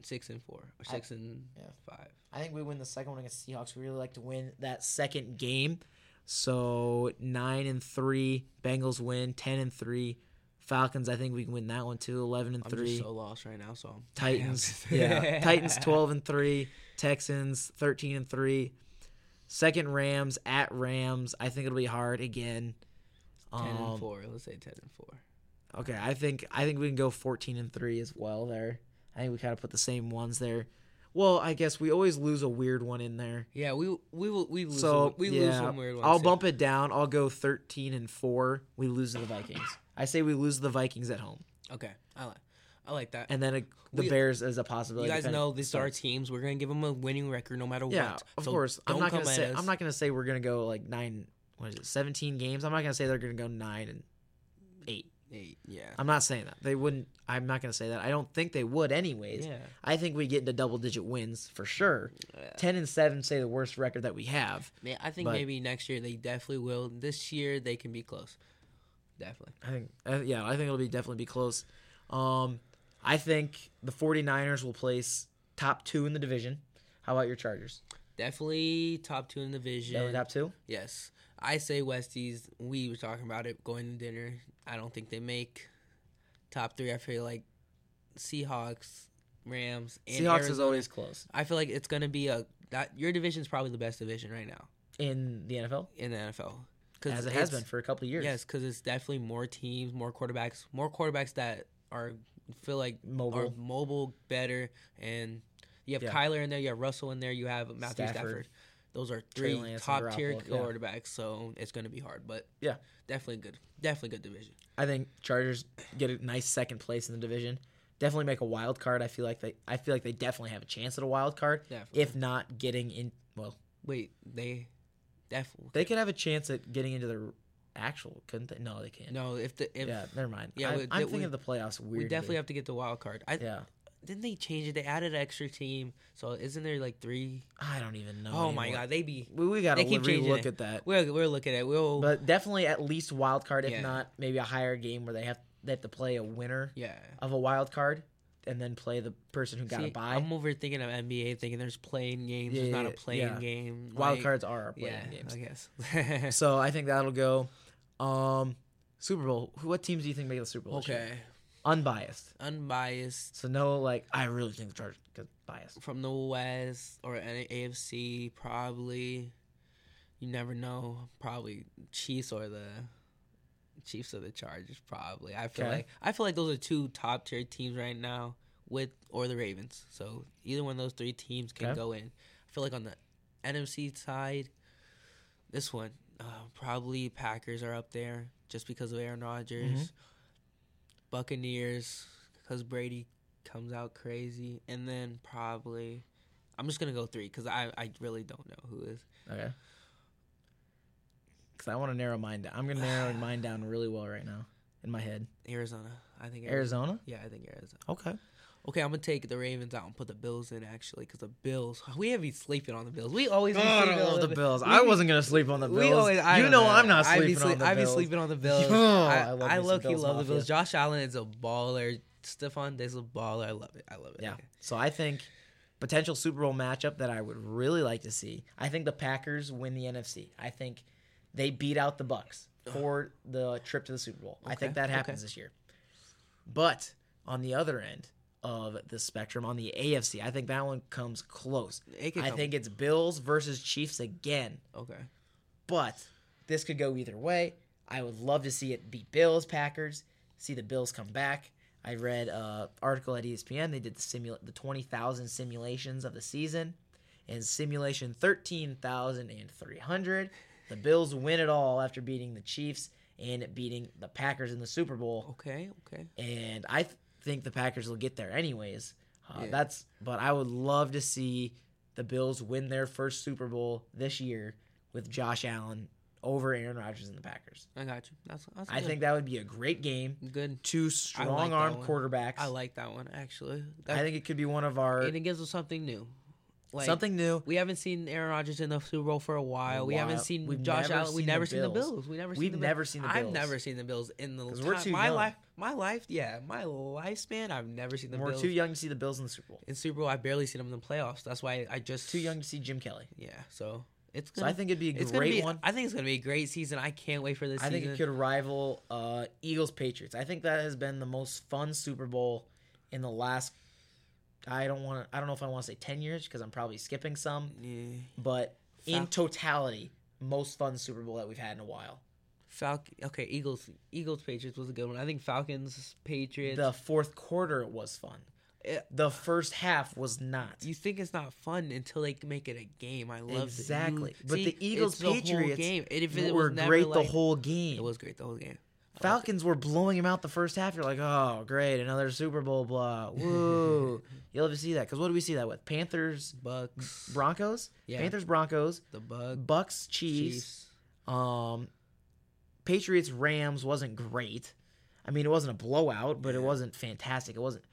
six and four, or I- six and yeah. five. I think we win the second one against the Seahawks. We really like to win that second game. So nine and three. Bengals win. Ten and three. Falcons, I think we can win that one too. Eleven and I'm three. just so lost right now. So <laughs> Titans, yeah. <laughs> Titans twelve and three. Texans thirteen and three. Second Rams at Rams. I think it'll be hard again. ten Um, and four. Let's say ten and four. Okay, I think I think we can go fourteen and three as well. There, I think we kind of put the same ones there. Well, I guess we always lose a weird one in there. Yeah, we we will we lose. So some, we yeah, lose some weird ones. I'll too. bump it down. I'll go thirteen and four. We lose to the Vikings. I say we lose the Vikings at home, Okay, I like I like that. and then a, the We- Bears is a possibility. You guys know this are our teams. We're gonna give them a winning record no matter Yeah, what. of So course. I'm don't gonna say us. I'm not gonna say we're gonna go like nine. What is it? Seventeen games. I'm not gonna say they're gonna go nine and eight. Eight, yeah. I'm not saying that they wouldn't. I'm not gonna say that. I don't think they would anyways. Yeah. I think we get into double digit wins for sure. Yeah. Ten and seven, say the worst record that we have. Man, I think maybe next year they definitely will. This year they can be close. Definitely. I think, uh, yeah, I think it'll be definitely be close. Um, I think the 49ers will place top two in the division. How about your Chargers? Definitely top two in the division. Definitely top two. Yes. I say Westies. We were talking about it going to dinner. I don't think they make top three. I feel like Seahawks, Rams, and Seahawks is Arizona. always close I feel like it's gonna be a that your division's probably the best division right now in the NFL. in the NFL. 'Cause as it has been for a couple of years. Yes, because it's definitely more teams, more quarterbacks, more quarterbacks that are feel like are mobile. mobile better, and you have Yeah. Kyler in there, you have Russell in there, you have Matthew Stafford. Stafford. Those are three top tier Garoppolo, yeah. quarterbacks, so it's going to be hard. But Yeah. definitely good, definitely good division. I think Chargers get a nice second place in the division. Definitely make a wild card. I feel like they. I feel like they definitely have a chance at a wild card. Definitely. If not getting in, well, Wait, they definitely they could have a chance at getting into the actual. Couldn't they? No, they can't. no. If the if yeah, never mind. Yeah, I, we- I'm we- thinking of the playoffs. Weirdly. we definitely have to get the wild card. I Yeah, didn't they change it? They added an extra team, so isn't there like three? I don't even know. Oh my god, they be. we, we got to they keep changing look at that. We're we're looking at. It. We'll But definitely at least wild card. If Yeah. not, maybe a higher game where they have they have to play a winner yeah. of a wild card, and then play the person who got See, a bye. I'm over thinking of NBA, thinking there's playing games. there's not a playing yeah. game. wild cards are our playing Yeah, games. I guess. <laughs> So I think that'll go. Um, Super Bowl. What teams do you think make the Super Bowl? okay, Unbiased. unbiased So no, like I really think the Chargers get biased. from the West or any AFC, probably. You never know. Probably Chiefs or the Chiefs or the Chargers. Probably. I feel Okay. like I feel like those are two top tier teams right now. With or the Ravens. So either one of those three teams can Okay. go in. I feel like on the NFC side, this one uh, probably Packers are up there just because of Aaron Rodgers. Mm-hmm. Buccaneers because Brady comes out crazy, and then probably I'm just gonna go three because I I really don't know who is. Okay. Because I want to narrow mine down. I'm gonna narrow <sighs> mine down really well right now in my head. Arizona. I think Arizona. Arizona. Yeah, I think Arizona. Okay. Okay, I'm gonna take the Ravens out and put the Bills in actually because the Bills. <sighs> We have been sleeping on the Bills. We always. Oh, I sleeping don't on love the Bills. we I wasn't gonna sleep on the Bills. We always, I you don't know, I'm not I be sleeping sleep- on the Bills. I be Bills. sleeping on the <laughs> Bills. Oh, I, I love I me some low key Bills love the Bills. Josh Allen is a baller. Stefon Diggs is a baller. I love it. I love it. Yeah. So I think potential Super Bowl matchup that I would really like to see. I think the Packers win the NFC. I think they beat out the Bucks for the trip to the Super Bowl. I think that happens okay. this year. But on the other end of the spectrum, on the AFC, I think that one comes close. It I come- think it's Bills versus Chiefs again. Okay. But this could go either way. I would love to see it beat Bills, Packers, see the Bills come back. I read an article at ESPN. They did the simula- the 20,000 simulations of the season. And simulation 13,300. The Bills win it all after beating the Chiefs and beating the Packers in the Super Bowl. Okay. Okay. And I th- think the Packers will get there anyways. Uh, Yeah. That's but I would love to see the Bills win their first Super Bowl this year with Josh Allen over Aaron Rodgers and the Packers. I got you. That's. that's I good. think that would be a great game. good. Two like strong that armed one. quarterbacks. I like that one actually. I think it could be one of our and it gives us something new. Like, something new. We haven't seen Aaron Rodgers in the Super Bowl for a while. We haven't seen We've Josh Allen. We've never seen the Bills. We never We've the never seen the Bills. I've never seen the Bills in the 'Cause we're time- too my young. life. My life, yeah, my lifespan. I've never seen the We're Bills too young to see the Bills in the Super Bowl. in Super Bowl. I barely seen them in the playoffs. That's why I just Too young to see Jim Kelly. Yeah, so it's. So Gonna, I think it'd be a great be, one. I think it's gonna be a great season. I can't wait for this I think it could rival uh, Eagles Patriots. I think that has been the most fun Super Bowl in the last. I don't want to. I don't know if I want to say ten years because I'm probably skipping some, Yeah. but in totality, most fun Super Bowl that we've had in a while. Falcon. Okay, Eagles. Eagles Patriots was a good one. I think Falcons Patriots. The fourth quarter was fun. Eh, The first half was not. you think it's not fun until they make it a game. I love it. exactly, You- but see, the Eagles it's the Patriots game. And if it were great like, the whole game. It was great the whole game. Falcons were blowing him out the first half. You're like, oh, great, another Super Bowl blah. <laughs> Woo. You'll have to see that. Because what do we see that with? Panthers, Bucks. Broncos? Yeah. Panthers, Broncos, The Bug. Bucks, Chiefs. Chiefs. Um, Patriots, Rams wasn't great. I mean, it wasn't a blowout, but it wasn't fantastic. It wasn't.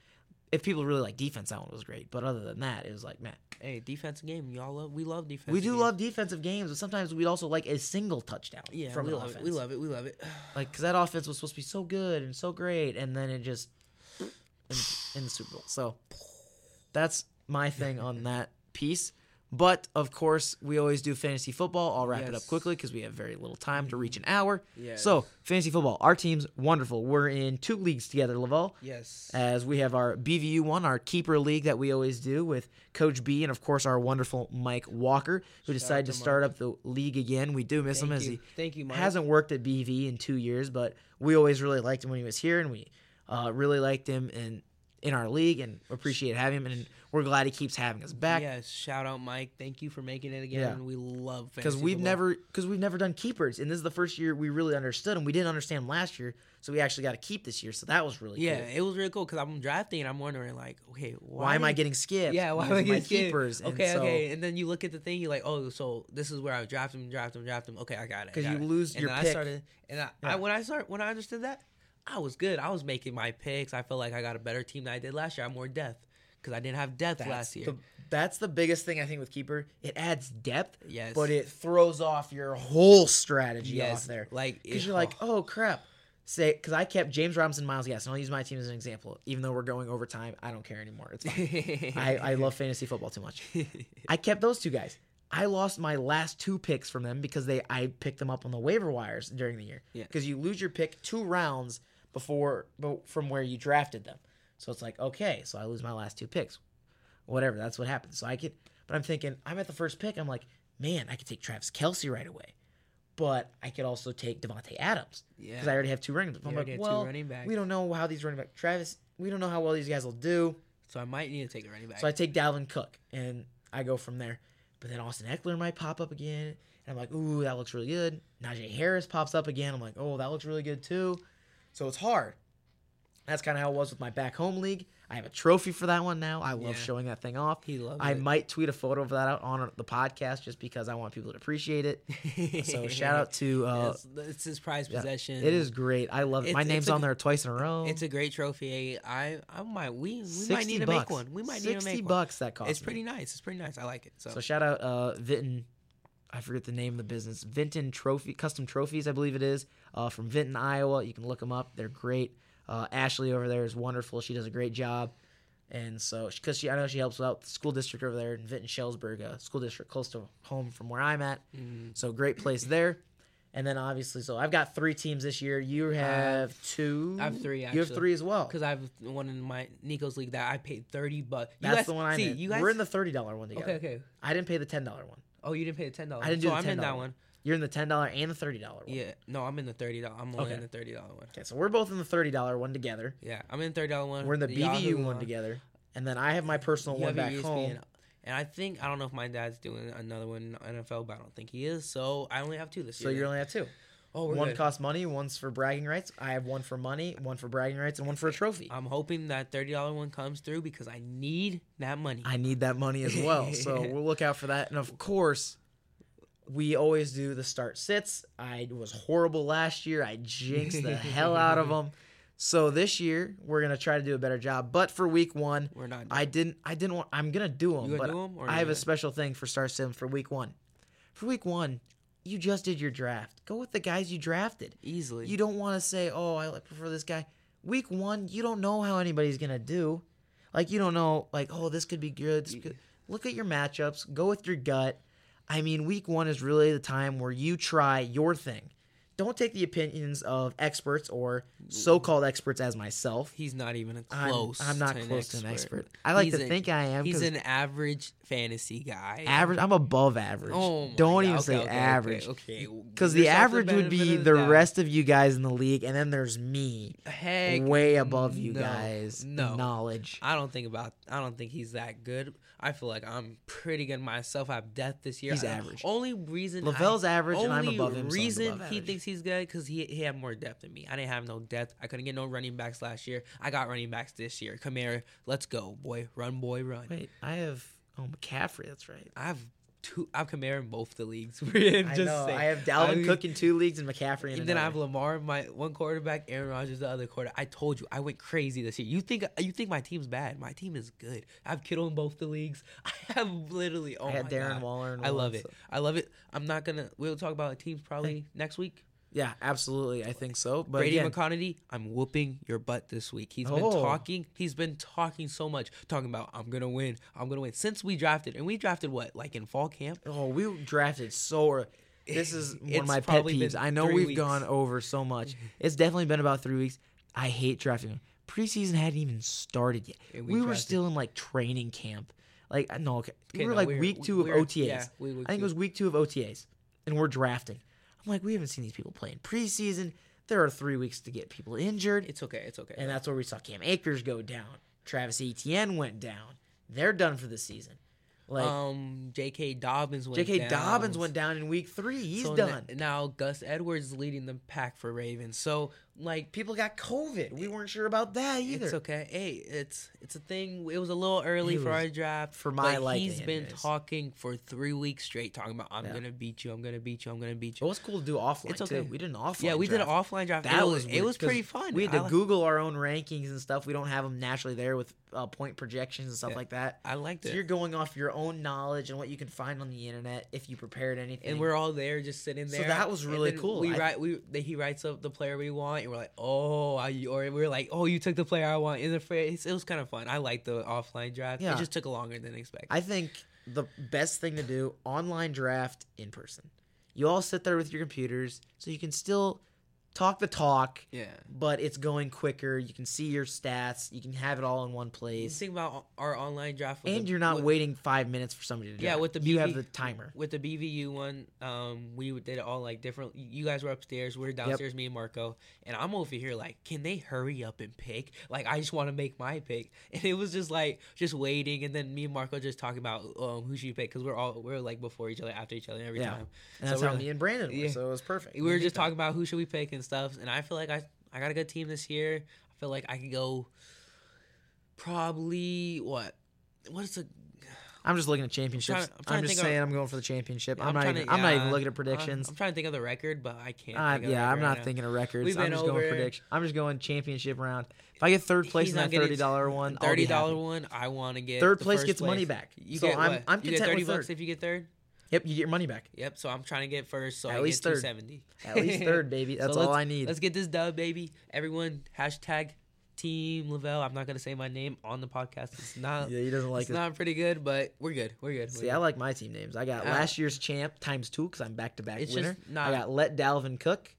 If people really like defense, that one was great. But other than that, it was like, man, Hey, defensive game. Y'all love. We love defense. we do love defensive games, but sometimes we'd also like a single touchdown Yeah, from we love offense. it. We love it. We love it. <sighs> like because that offense was supposed to be so good and so great, and then it just in, in the Super Bowl. So that's my thing on that piece. But of course, we always do fantasy football. I'll wrap it up quickly because we have very little time to reach an hour. Yes. So, fantasy football, our team's wonderful. We're in two leagues together, Lavell. Yes. As we have our BVU one, our keeper league that we always do with Coach B, and of course our wonderful Mike Walker, who decided to to start up the league again. We do miss him Thank as you. he Thank you, Mike. hasn't worked at BV in two years, but we always really liked him when he was here, and we uh, really liked him in in our league and appreciate having him, and we're glad he keeps having us back Yes. Shout out, Mike. Thank you for making it again. Yeah. We love because we've football. never because we've never done keepers, and this is the first year we really understood him. We didn't understand last year, so we actually got to keep this year, so that was really Yeah, cool. it was really cool because I'm drafting and I'm wondering like, okay, why, Why am I getting skipped? Yeah, why am I getting skipped? keepers? and Okay, so- okay, and then you look at the thing, you're like, oh, so this is where I draft him, draft him, draft him. Okay, I got it. Because you it. lose and your then I started, and I, Yeah. I when I start when I understood that, I was good. I was making my picks. I felt like I got a better team than I did last year. I'm more depth because I didn't have depth That's last year. the, that's the biggest thing I think with keeper. It adds depth, Yes. but it throws off your whole strategy yes, off there. like Because you're like, oh crap. Say, because I kept James Robinson, Miles Gas, and I'll use my team as an example. Even though we're going overtime, I don't care anymore. It's fine. I, I <laughs> love fantasy football too much. <laughs> I kept those two guys. I lost my last two picks from them because they I picked them up on the waiver wires during the year. Yeah. Because you lose your pick two rounds before from where you drafted them. So it's like okay, so I lose my last two picks. Whatever, that's what happens. So I could, but I'm thinking I'm at the first pick. I'm like, man, I could take Travis Kelce right away, but I could also take Davante Adams yeah. because I already have two running backs. I'm like, well, we don't know how these running backs. Travis, we don't know how well these guys will do. so I might need to take a running back. So I take Dalvin Cook and I go from there. But then Austin Ekeler might pop up again. And I'm like, ooh, that looks really good. Najee Harris pops up again. I'm like, oh, that looks really good too. So it's hard. That's kind of how it was with my back home league. I have a trophy for that one now. I love Yeah. showing that thing off. he loves it. I it. might tweet a photo of that out on the podcast just because I want people to appreciate it. So <laughs> shout out to uh, it's, it's his prized yeah, possession. it is great. I love it. My It's- name's it's a- on there twice in a row. It's a great trophy. I I might we we might need to bucks. make one. We might need to make one. bucks that costs. It's me. pretty nice. It's pretty nice. I like it. So, So shout out uh Vinton I forget the name of the business. Vinton Trophy Custom Trophies, I believe it is, uh, from Vinton, Iowa. You can look them up. They're great. Uh, Ashley over there is wonderful. She does a great job. And so, because she, I know she helps out the school district over there in Vinton Shellsburg, a school district close to home from where I'm at. mm, So great place there. And then obviously, so I've got three teams this year. You have two. I have three, You have three as well. because I have one in my Nico's league that I paid thirty bucks. That's guys- the one I'm see, in. You guys, We're in the thirty dollar one together. okay, okay. I didn't pay the ten dollar one. Oh, you didn't pay the ten dollars. I didn't do so the I'm in $10 that one. One. You're in the ten dollar and the thirty dollar one. Yeah, no, I'm in the thirty dollar. I'm only Okay. in the thirty dollar one. Okay, so we're both in the thirty dollar one together. Yeah, I'm in the thirty dollar one. We're in the BVU Yahoo one together, and then I have my personal one back ESPN. home. And I think I don't know if my dad's doing another one in NFL, but I don't think he is. So I only have two this So year. So you only have two. oh, we're one good. costs money, one's for bragging rights. I have one for money, one for bragging rights, and one for a trophy. I'm hoping that thirty dollar one comes through because I need that money. I need that money as well, so <laughs> we'll look out for that. And of course, we always do the start sits. I was horrible last year. I jinxed the hell out of <laughs> them. So this year we're gonna try to do a better job. But for week one, We're not. I didn't. I didn't want. I'm gonna do them, but do 'em, or I have a special thing for Star Sim for week one. For week one, you just did your draft. Go with the guys you drafted. easily. You don't want to say, "Oh, I prefer this guy." Week one, you don't know how anybody's gonna do. Like you don't know, like, "Oh, this could be good." Could... Look at your matchups. Go with your gut. I mean, week one is really the time where you try your thing. Don't take the opinions of experts or so-called experts as myself. He's not even a I'm, close. I'm not to close to an expert. expert. I like He's to a- think I am. He's 'cause an average fantasy guy. average. I'm above average. Oh, Don't God. even Okay, say okay, okay, average. Okay, Because Give the average would be of the rest of you guys in the league, and then there's me, Heck, way above you no, guys. No, knowledge. I don't think about. I don't think he's that good. I feel like I'm pretty good myself. I have depth this year. He's I- average. Only reason Lavell's average, and I'm above him. so I'm reason above he thinks he's good because he he had more depth than me. I didn't have no depth. I couldn't get no running backs last year. I got running backs this year. Kamara, let's go, boy, run, boy, run. Wait, I have oh McCaffrey. That's right. I have two. I have Kamara in both the leagues. <laughs> I know. I have Dalvin I- Cook in two leagues and McCaffrey in And then I have another. Lamar, my one quarterback, Aaron Rodgers, the other quarter. I told you, I went crazy this year. You think you think my team's bad? My team is good. I have Kittle in both the leagues. <laughs> I have literally. Oh I had Darren God. Waller. In I one, love it. so- I love it. I'm not gonna. We'll talk about teams probably next week. Yeah, absolutely. I think so. But Brady again, McConaughey, I'm whooping your butt this week. He's been Oh. talking. He's been talking so much, talking about I'm gonna win. I'm gonna win since we drafted, and we drafted what, like in fall camp. oh, we drafted so. This is <laughs> one of my pet peeves. I know we've weeks. gone over so much. It's definitely been about three weeks. I hate drafting. Preseason hadn't even started yet. We we were still in like training camp. Like no, okay. we Okay, were no, like we were- week two of we were- OTAs. yeah, I think it was week two of OTAs, and we're drafting. I'm like, we haven't seen these people play in preseason. There are three weeks to get people injured. It's okay. It's okay. And that's where we saw Cam Akers go down. Travis Etienne went down. They're done for the season. Like um, J.K. Dobbins went. J.K. down. Dobbins went down in week three. He's So done. n- now Gus Edwards is leading the pack for Ravens. So like People got COVID. We weren't sure about that either. It's okay. Hey, it's it's a thing. It was a little early It for was- our draft. for my but liking He's been anyways. talking for three weeks straight, talking about I'm Yeah. gonna beat you. I'm gonna beat you. I'm gonna beat you. It was cool to do offline It's okay. too. We did an offline. yeah, we did an offline draft. That it was was it was pretty fun. We had I to li- Google our own rankings and stuff. We don't have them naturally there with uh, point projections and stuff Yeah. like that. I liked So it. you're going off your own knowledge and what you can find on the internet if you prepared anything. and we're all there, just sitting there. So that was really cool. We I- write, we he writes up the player we want, and we're like, oh, I, or we're like, oh, you took the player I want in the phrase. It was kind of fun. I liked the offline draft. Yeah. It just took longer than expected. I think the best thing to do online draft in person. You all sit there with your computers so you can still talk the talk, yeah. but it's going quicker. You can see your stats. You can have it all in one place. thing about our online draft, And the- you're not with- waiting five minutes for somebody to draft. Yeah, with the you have the timer. with the BVU one, um, we did it all like different. You guys were upstairs, we are downstairs, me and Marco, and I'm over here like, can they hurry up and pick? Like, I just want to make my pick, <laughs> and it was just like just waiting, and then me and Marco just talking about um, who should you pick because we're all we're like before each other, after each other every Yeah. time. And So that's how like- me and Brandon were, Yeah. so it was perfect. We were just talking about who should we pick and stuff, and I feel like I I got a good team this year. I feel like I could go probably what what is a I'm just looking at championships. I'm I'm, trying to just think of- saying I'm going for the championship. Yeah, I'm, not even. to- I'm not even looking at I'm- predictions. I'm, trying to think of the record, but I can't. Uh, think of yeah, I'm not right thinking of records. We've I'm just going over- prediction. I'm just going championship round. If I get third place He's in that thirty dollar one. Thirty dollar one, I want to get Third the place gets money back. You So get I'm- what? I'm you get content thirty with bucks third. if you get third. Yep, you get your money back. Yep. So I'm trying to get first, so At I least get third. two seventy. At least <laughs> third, baby. That's So all I need. Let's get this dub, baby. Everyone, hashtag Team Lavell. I'm not gonna say my name on the podcast. It's not. Yeah, he doesn't like it's it. not pretty good, but we're good. We're good. We're See, good. I like my team names. I got Uh, last year's champ times two because I'm back to back It's winner. not- I got let Dalvin cook,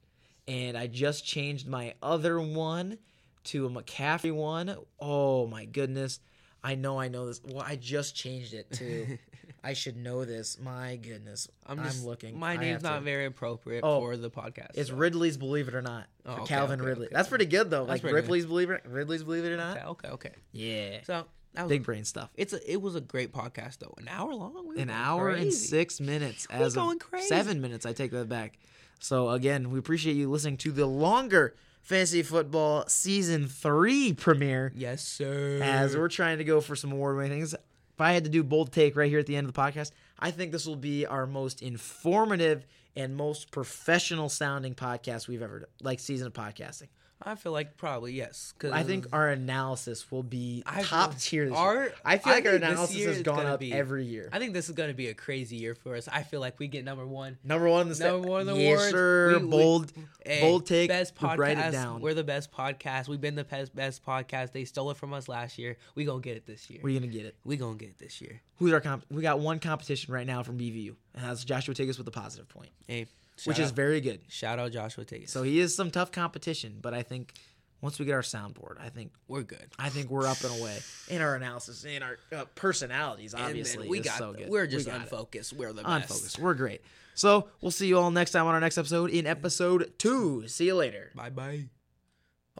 and I just changed my other one to a McCaffrey one. Oh my goodness! I know, I know this. Well, I just changed it to. <laughs> I should know this. My goodness, I'm I'm, just looking. My I name's have to- not very appropriate Oh, for the podcast. It's so. Ridley's Believe It or Not. Oh, okay, Calvin okay, Ridley. okay, That's pretty good though. Like pretty good. Ripley's Believe It. Ridley's Believe It or Not. Okay, okay, okay. Yeah. So that was Big brain stuff. It's a, it was a great podcast though. An hour long. We were An going hour and crazy. six minutes. We As going of crazy. seven minutes, I take that back. So again, we appreciate you listening to the longer fantasy football season three premiere. Yes, sir. As we're trying to go for some award winning things. I had to do bold take right here at the end of the podcast, I think this will be our most informative and most professional sounding podcast we've ever done, like season of podcasting. I feel like probably yes. Cause I think our analysis will be I- top tier. This our- year. I feel I like our analysis has gone up be- every year. I think this is gonna be a crazy year for us. I feel like we get number one. Number one in the Number one in the yes, awards. sir. We- we- bold, Hey, bold take. Best We podcast. write it down. We're the best podcast. We've been the best best podcast. They stole it from us last year. We gonna get it this year. We're gonna get it. We gonna get it this year. Who's our comp? We got one competition right now from BVU, and that's Joshua Tigas with a positive point, Hey, which shout is very good. shout out Joshua Tiggins. So he is some tough competition, but I think once we get our soundboard, I think we're good. I think we're up and away in our analysis, in our uh, personalities. Obviously, we got. So good. We're We just it. unfocused. We're the best. unfocused. We're great. So we'll see you all next time on our next episode in episode two. See you later. Bye bye.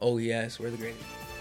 Oh yes, we're the greatest.